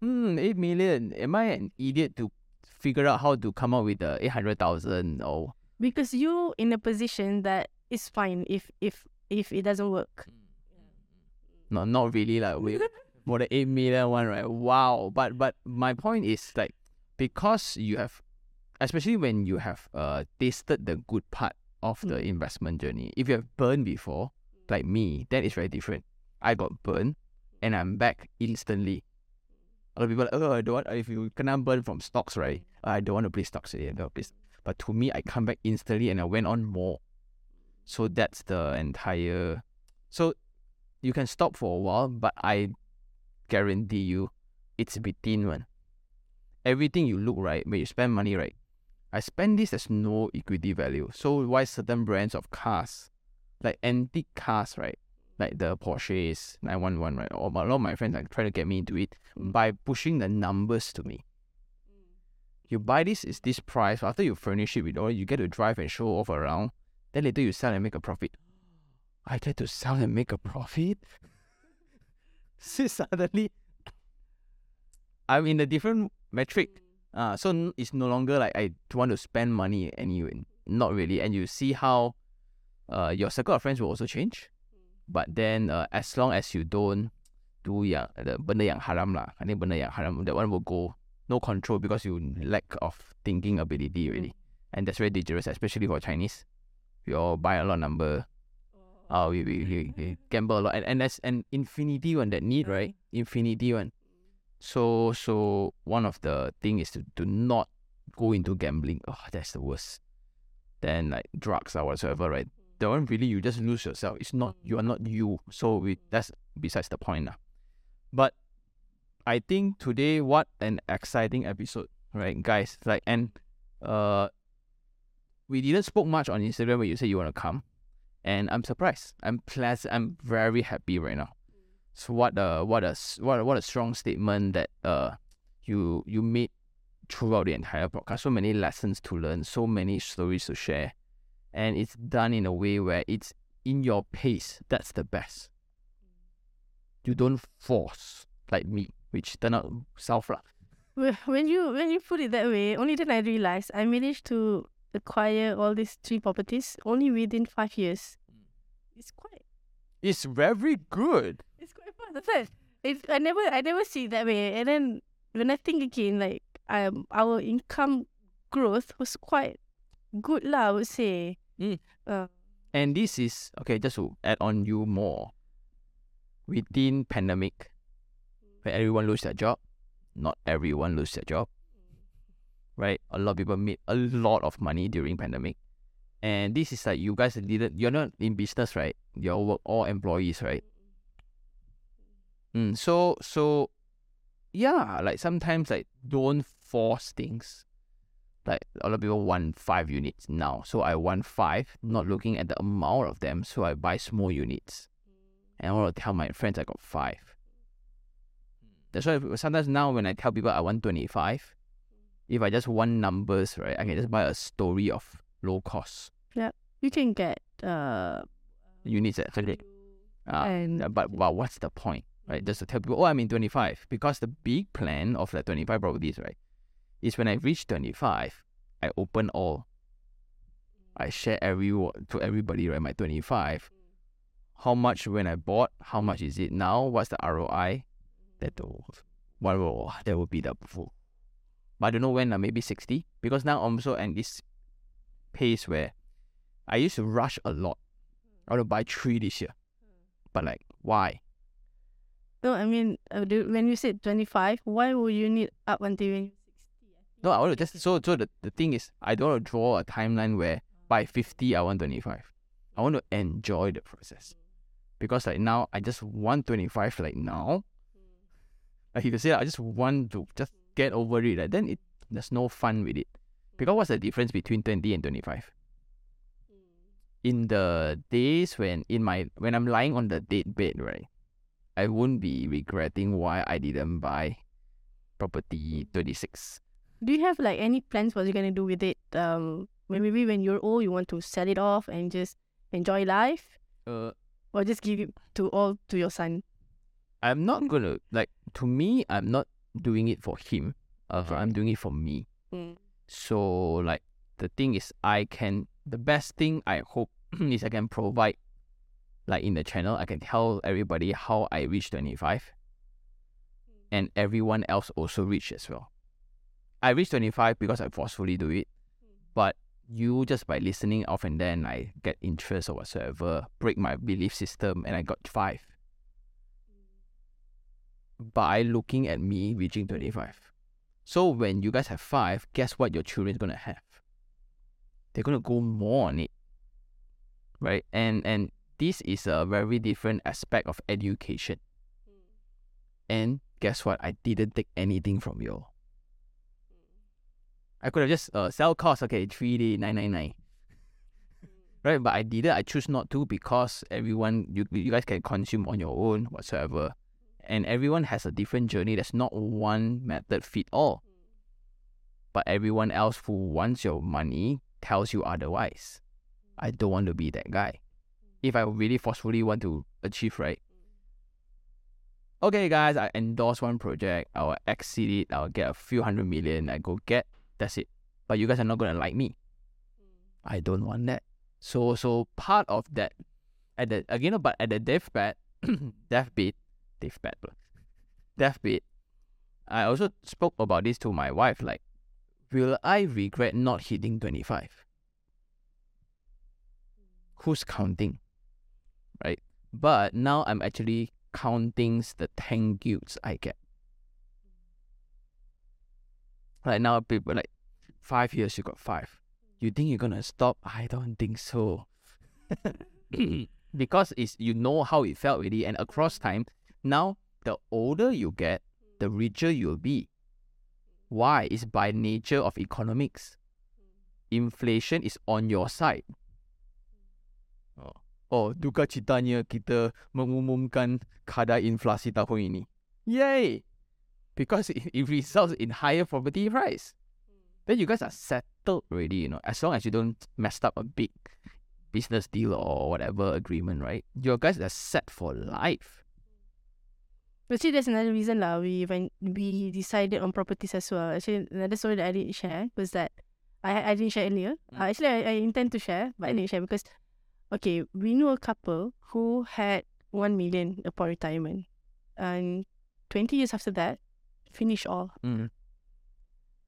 hmm, 8 million. Am I an idiot to figure out how to come up with the 800,000 or Because you in a position that is fine if if if it doesn't work. no, not really like we (laughs) more than 8 million one, right? Wow. But but my point is like because you have especially when you have uh tasted the good part of the mm. investment journey. If you have burned before, like me, that is very different. I got burned and I'm back instantly. A lot of people are like, oh, I don't want, if you cannot burn from stocks, right? I don't want to play stocks today. I don't play. But to me, I come back instantly and I went on more. So that's the entire. So you can stop for a while, but I guarantee you, it's within one. Everything you look right when you spend money right. I spend this as no equity value. So why certain brands of cars, like antique cars, right? Like the Porsches 911, right? Or a lot of my friends are trying to get me into it by pushing the numbers to me. You buy this is this price. After you furnish it with all, you get to drive and show off around. Then later you sell and make a profit. I get to sell and make a profit. (laughs) See, suddenly, I'm in a different metric. Uh, so it's no longer like I want to spend money anyway. Not really. And you see how uh, your circle of friends will also change. But then uh, as long as you don't do yang, the benda yang haram lah, I think benda yang haram, that one will go no control because you lack of thinking ability really. And that's very dangerous, especially for Chinese. We all buy a lot of number. Oh, we, we, we, we gamble a lot. And, and that's an infinity one, that need, right? Infinity one. So so one of the thing is to, to not go into gambling. Oh, that's the worst. Then like drugs or whatsoever, right? That one really you just lose yourself. It's not you are not you. So we that's besides the point now. But I think today what an exciting episode, right, guys? Like and uh we didn't spoke much on Instagram when you said you want to come. And I'm surprised. I'm pleasant. I'm very happy right now. So what a what a what a, what a strong statement that uh you you made throughout the entire podcast. So many lessons to learn, so many stories to share, and it's done in a way where it's in your pace. That's the best. You don't force like me, which turn out lah. Wh- When you when you put it that way, only then I realized I managed to acquire all these three properties only within five years. It's quite It's very good. It's quite fast. That's it. It, I never I never see it that way. And then when I think again, like um our income growth was quite good lah, I would say. Mm. Uh, And this is okay, just to add on you more. Within pandemic, where everyone lose their job, not everyone lose their job. Right? A lot of people made a lot of money during pandemic. And this is like you guys didn't you're not in business, right? You're work all employees, right? Mm, so so yeah, like sometimes like don't force things. Like a lot of people want five units now. So I want five, not looking at the amount of them, so I buy small units. And I want to tell my friends I got five. That's why sometimes now when I tell people I want twenty five, if I just want numbers, right, I can just buy a story of low cost Yeah. you can get uh units at. Uh, and but but what's the point, right? Just to tell people, oh, I'm in 25. Because the big plan of the 25 properties, right, is when I reach 25, I open all. I share every to everybody, right? My 25. How much when I bought? How much is it now? What's the ROI? That what will that will be the full. But I don't know when. Uh, maybe 60. Because now I'm also at this pace where I used to rush a lot. I want to buy three this year. But like, why? No, I mean uh, do- when you said twenty five, why would you need up until when you're sixty? No, I want to just so so the, the thing is I don't want to draw a timeline where by fifty I want twenty five. I want to enjoy the process. Because like now I just want twenty five like now. Like if you say I just want to just get over it, like, then it there's no fun with it. Because what's the difference between twenty and twenty five? In the days when in my when I'm lying on the dead bed, right, I won't be regretting why I didn't buy property twenty six. Do you have like any plans what you're gonna do with it? Um, when maybe when you're old, you want to sell it off and just enjoy life, Uh or just give it to all to your son. I'm not gonna like to me. I'm not doing it for him. Uh, Okay. I'm doing it for me. So like the thing is, I can. The best thing I hope (clears throat) is I can provide, like in the channel, I can tell everybody how I reached 25, hmm. and everyone else also reach as well. I reached 25 because I forcefully do it, hmm. but you just by listening off and then I get interest or whatsoever, break my belief system, and I got five hmm. by looking at me reaching 25. So when you guys have five, guess what your children's gonna have? They're gonna go more on it. Right? And and this is a very different aspect of education. Hmm. And guess what? I didn't take anything from you. I could have just uh sell cost, okay, three D nine nine nine. Hmm. (laughs) Right, but I didn't. I choose not to because everyone you you guys can consume on your own whatsoever hmm. and everyone has a different journey. There's not one method fit all. But everyone else who wants your money tells you otherwise. I don't want to be that guy. If I really forcefully want to achieve, right? Okay, guys, I endorse one project. I'll exceed it. I'll get a few hundred million. I go get. That's it. But you guys are not gonna like me. I don't want that. So, so part of that, at the again, but at the deathbed, (coughs) deathbed, deathbed, deathbed. I also spoke about this to my wife. Like, will I regret not hitting twenty five? Who's counting? Right. But now I'm actually counting the 10 guilds I get. Like now, people like five years you got five. You think you're gonna stop? I don't think so. (coughs) because it's you know how it felt really, and across time, now the older you get, the richer you'll be. Why? It's by nature of economics. Inflation is on your side. Oh, oh duka citanya kita mengumumkan kadar inflasi tahun ini. Yay! Because it, it results in higher property price. Then you guys are settled already, you know, as long as you don't mess up a big business deal or whatever agreement, right? Your guys are set for life. But see, that's another reason lah. We when we decided on properties as well. Actually, another story that I didn't share was that I I didn't share earlier. Mm. Uh, actually, I, I intend to share, but I didn't share because okay, we knew a couple who had one million upon retirement, and twenty years after that, finish all. Mm.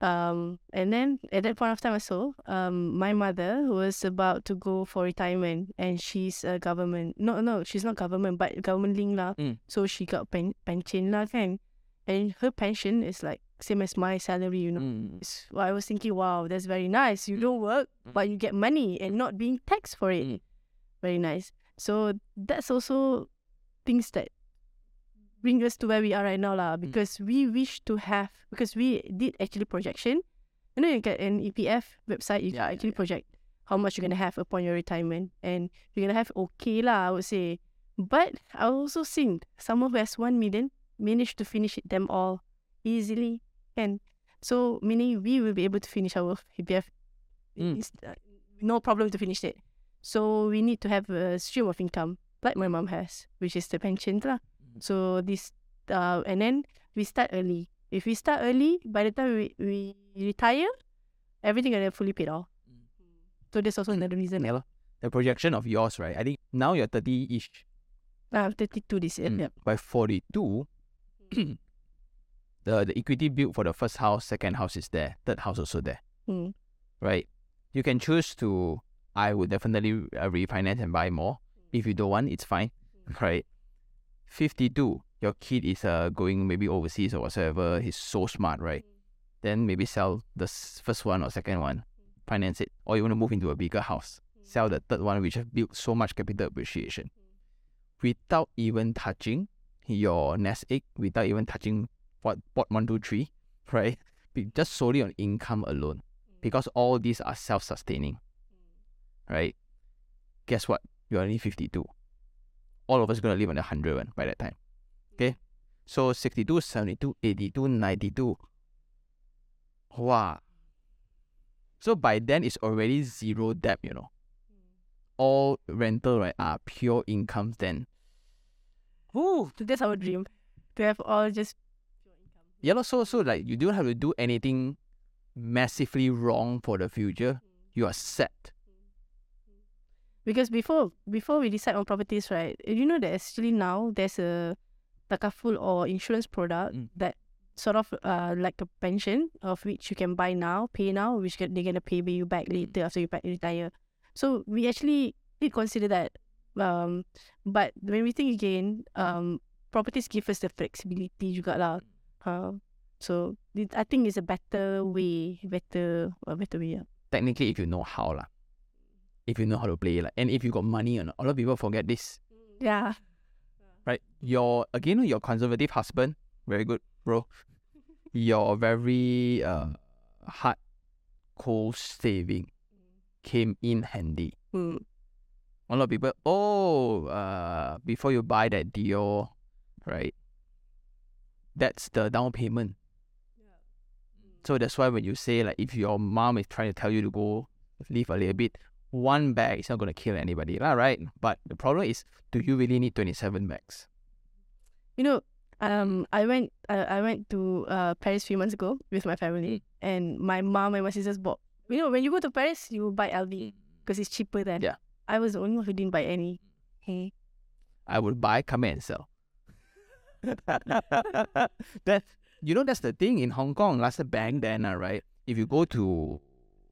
Um, and then at that point of time also, um, my mother was about to go for retirement, and she's a government. No, no, she's not government, but government link lah. Mm. So she got pen pension lah kan, and her pension is like same as my salary, you know. Mm. It's- I was thinking, wow, that's very nice. You don't work, Mm. but you get money and not being taxed for it. Mm. Very nice. So that's also things that bring us to where we are right now, lah. Because we wish to have, because we did actually projection. You know, you get an EPF website, you Yeah, yeah, can actually yeah. project how much you're gonna have upon your retirement, and you're gonna have okay lah, I would say. But I also seen someone who has one million managed to finish them all easily, and so meaning we will be able to finish our EPF. Mm. Uh, no problem to finish it. So we need to have a stream of income, like my mom has, which is the pension lah. Mhm. So this, uh, and then we start early. If we start early, by the time we, we retire, everything gonna fully paid off. Mm. So that's also another reason. Yeah, the projection of yours, right? I think now you're 30 ish. I'm 32 this year. Mm. Yeah. By 42, (coughs) the, the equity built for the first house, second house is there, third house also there, Mm. right? You can choose to, I would definitely uh, refinance and buy more. Mm. If you don't want, it's fine, mm. right? 52, your kid is uh, going maybe overseas or whatsoever, he's so smart, right? Mm. Then maybe sell the first one or second one, finance it, or you want to move into a bigger house, sell the third one, which has built so much capital appreciation without even touching your nest egg, without even touching what pot one, two, three, (laughs) right? Just solely on income alone. Because all these are self sustaining. Right? Guess what? You're only 52. All of us gonna live on the 100 one by that time. Okay? So 62, 72, 82, 92. Wow. So by then it's already zero debt, you know. Hmm. All rental, right, are pure incomes then. Ooh, So that's our dream. To have all just Yeah, so so like you don't have to do anything massively wrong for the future. Hmm. You are set. Because before before we decide on properties, right? You know that actually now there's a takaful or insurance product Mm. that sort of uh like a pension of which you can buy now, pay now, which get, they're gonna pay you back later after you retire. So we actually did consider that. Um, but when we think again, um, properties give us the flexibility juga lah. Uh, so it, I think it's a better way, better, a better way. Yeah. Technically, if you know how lah, if you know how to play like, and if you got money or not. A lot of people forget this, Yeah. right? Your again, your conservative husband, very good, bro. (laughs) Your very uh hard, cold saving came in handy. Mm. a lot of people, oh, uh, before you buy that Dior, right? That's the down payment. So that's why when you say like if your mom is trying to tell you to go live a little bit, one bag is not gonna kill anybody, lah, right? But the problem is, do you really need twenty seven bags? You know, um, I went, uh, I went to uh Paris a few months ago with my family, and my mom and my sisters bought. You know, when you go to Paris, you buy LV because it's cheaper than. Yeah. I was the only one who didn't buy any. Hey. I would buy, come and sell. (laughs) that you know that's the thing in Hong Kong. Last back then, uh, right? If you go to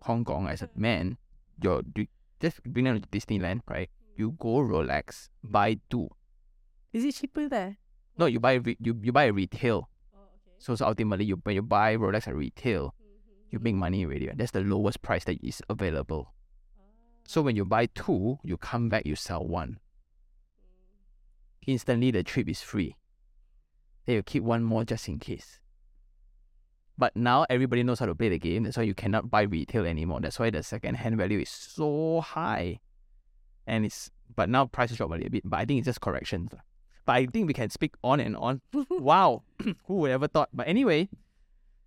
Hong Kong as a man, you're you just bring them to Disneyland, right? You go Rolex, buy two. Is it cheaper there? No, you buy re- you you buy a retail. Oh, okay. So, so ultimately, you when you buy Rolex at retail, mm-hmm. you make money already. right? That's the lowest price that is available. Ah. So when you buy two, you come back, you sell one. Mm. Instantly, the trip is free. Then you keep one more just in case. But now everybody knows how to play the game. That's why you cannot buy retail anymore. That's why the second hand value is so high. And it's but now prices drop a little bit. But I think it's just corrections. But I think we can speak on and on. (laughs) wow, (clears throat) who would ever thought? But anyway,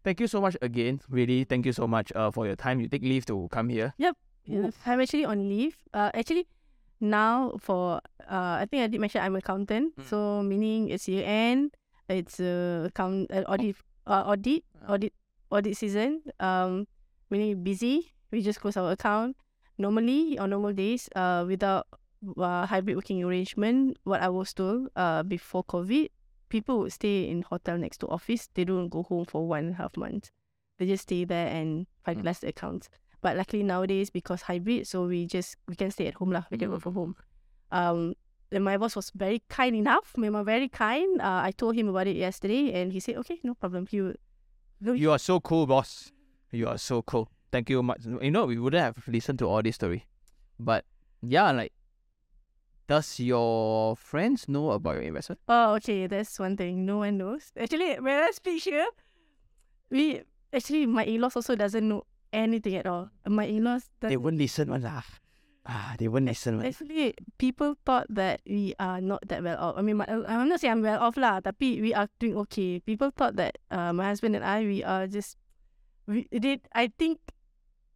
thank you so much again. Really, thank you so much uh, for your time. You take leave to come here. Yeah, I'm actually on leave. Uh, actually, now for uh, I think I did mention I'm accountant. Mm. So meaning it's year end. It's uh, account uh, audit uh, audit audit audit season. Um, meaning busy. We just close our account. Normally on normal days, uh, without uh, hybrid working arrangement, what I was told uh before COVID, people would stay in hotel next to office. They don't go home for one and a half months. They just stay there and finalize the accounts. But luckily nowadays because hybrid, so we just we can stay at home lah. We can work from home. Um, and my boss was very kind enough. Memang very kind. Uh, I told him about it yesterday, and he said, "Okay, no problem." He. No, You are so cool, boss. You are so cool. Thank you much. You know, we wouldn't have listened to all this story. But yeah, like, does your friends know about your investment? Oh, okay. That's one thing. No one knows. Actually, when I speak here, we actually my in-laws also doesn't know anything at all. My in-laws They won't listen one lah. Ah, they won't listen one. Actually, people thought that we are not that well off. I mean, my, I'm not saying I'm well off lah, tapi we are doing okay. People thought that uh, my husband and I, we are just, we did. I think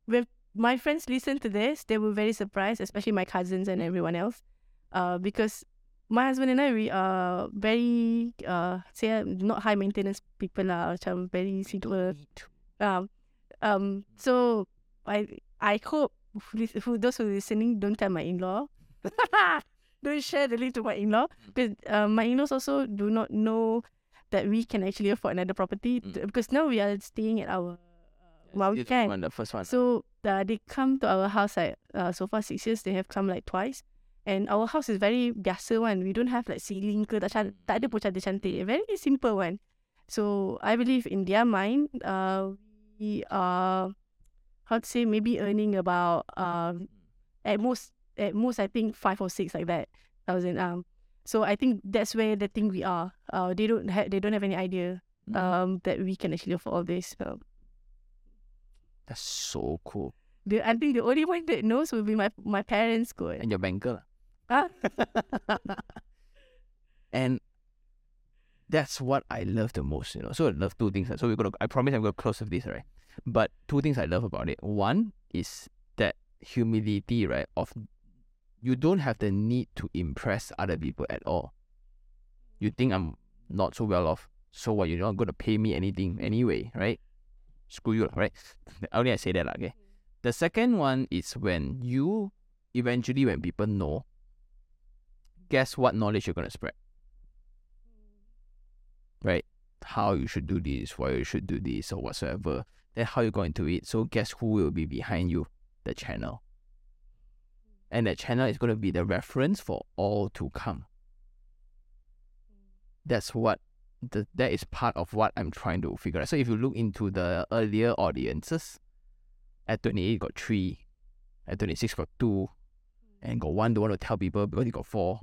when my friends listened to this, they were very surprised, especially my cousins and everyone else, uh, because my husband and I, we are very, uh, say not high maintenance people lah, macam very simple. Um, um. So I I hope who, who those who are listening don't tell my in-law. (laughs) don't share the link to my in-law because uh, my in-laws also do not know that we can actually afford another property Mm. t- because now we are staying at our. Uh, well, we can. One, the first one. So uh, they come to our house like uh, so far six years. They have come like twice, and our house is very biasa one. We don't have like ceiling ke tak, tak ada pun cantik-cantik. Very simple one. So I believe in their mind, uh, we are how to say maybe earning about um at most at most I think five or six like that thousand um. So I think that's where the thing we are. Uh, they don't have they don't have any idea Mhm. um that we can actually afford all this. So That's so cool. the I think the only one that knows will be my my parents. Good. And your banker. Ah. (laughs) and that's what I love the most, you know. So I love two things. So we're gonna I promise I'm gonna close with this, right? But two things I love about it. One is that humility, right? Of you don't have the need to impress other people at all. You think I'm not so well off, so what you're not gonna pay me anything anyway, right? Screw you, right? (laughs) Only I say that, okay. Mm. The second one is when you eventually when people know guess what knowledge you're going to spread? Mm. Right? How you should do this, why you should do this, or whatsoever. Then how you go into it. So guess who will be behind you? The channel. And that channel is going to be the reference for all to come. That's what the, that is part of what I'm trying to figure out. So if you look into the earlier audiences, at 28 got three, at 26 got two, and got one don't want to tell people because he got four.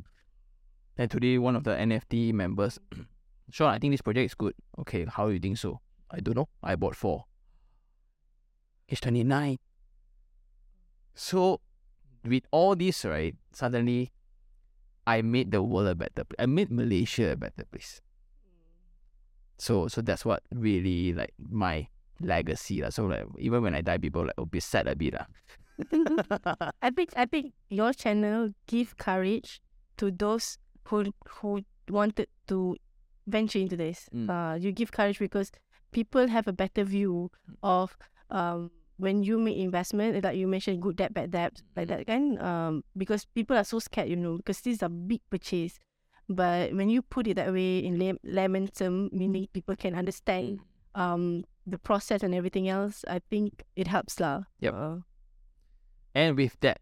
Then today, one of the NFT members, (clears throat) Sean, I think this project is good. Okay, how do you think so? I don't know. I bought four. He's 29. So, with all this, right, suddenly I made the world a better place. I made Malaysia a better place. So, so that's what really like my legacy. lah. So, like, even when I die, people like will be sad a bit. lah. (laughs) I think I think your channel give courage to those who who wanted to venture into this. Mm. Uh, you give courage because people have a better view of um when you make investment, like you mentioned, good debt, bad debt, like that kind. Um, because people are so scared, you know, because these are big purchase. But when you put it that way in lay- layman term, meaning people can understand um the process and everything else, I think it helps lah. Yep. Uh, And with that,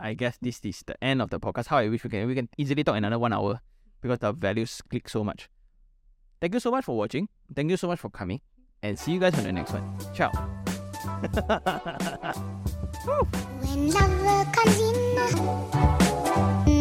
I guess this is the end of the podcast. How I wish we can we can easily talk another one hour because the values click so much. Thank you so much for watching. Thank you so much for coming. And see you guys on the next one. Ciao. (laughs) when love comes in.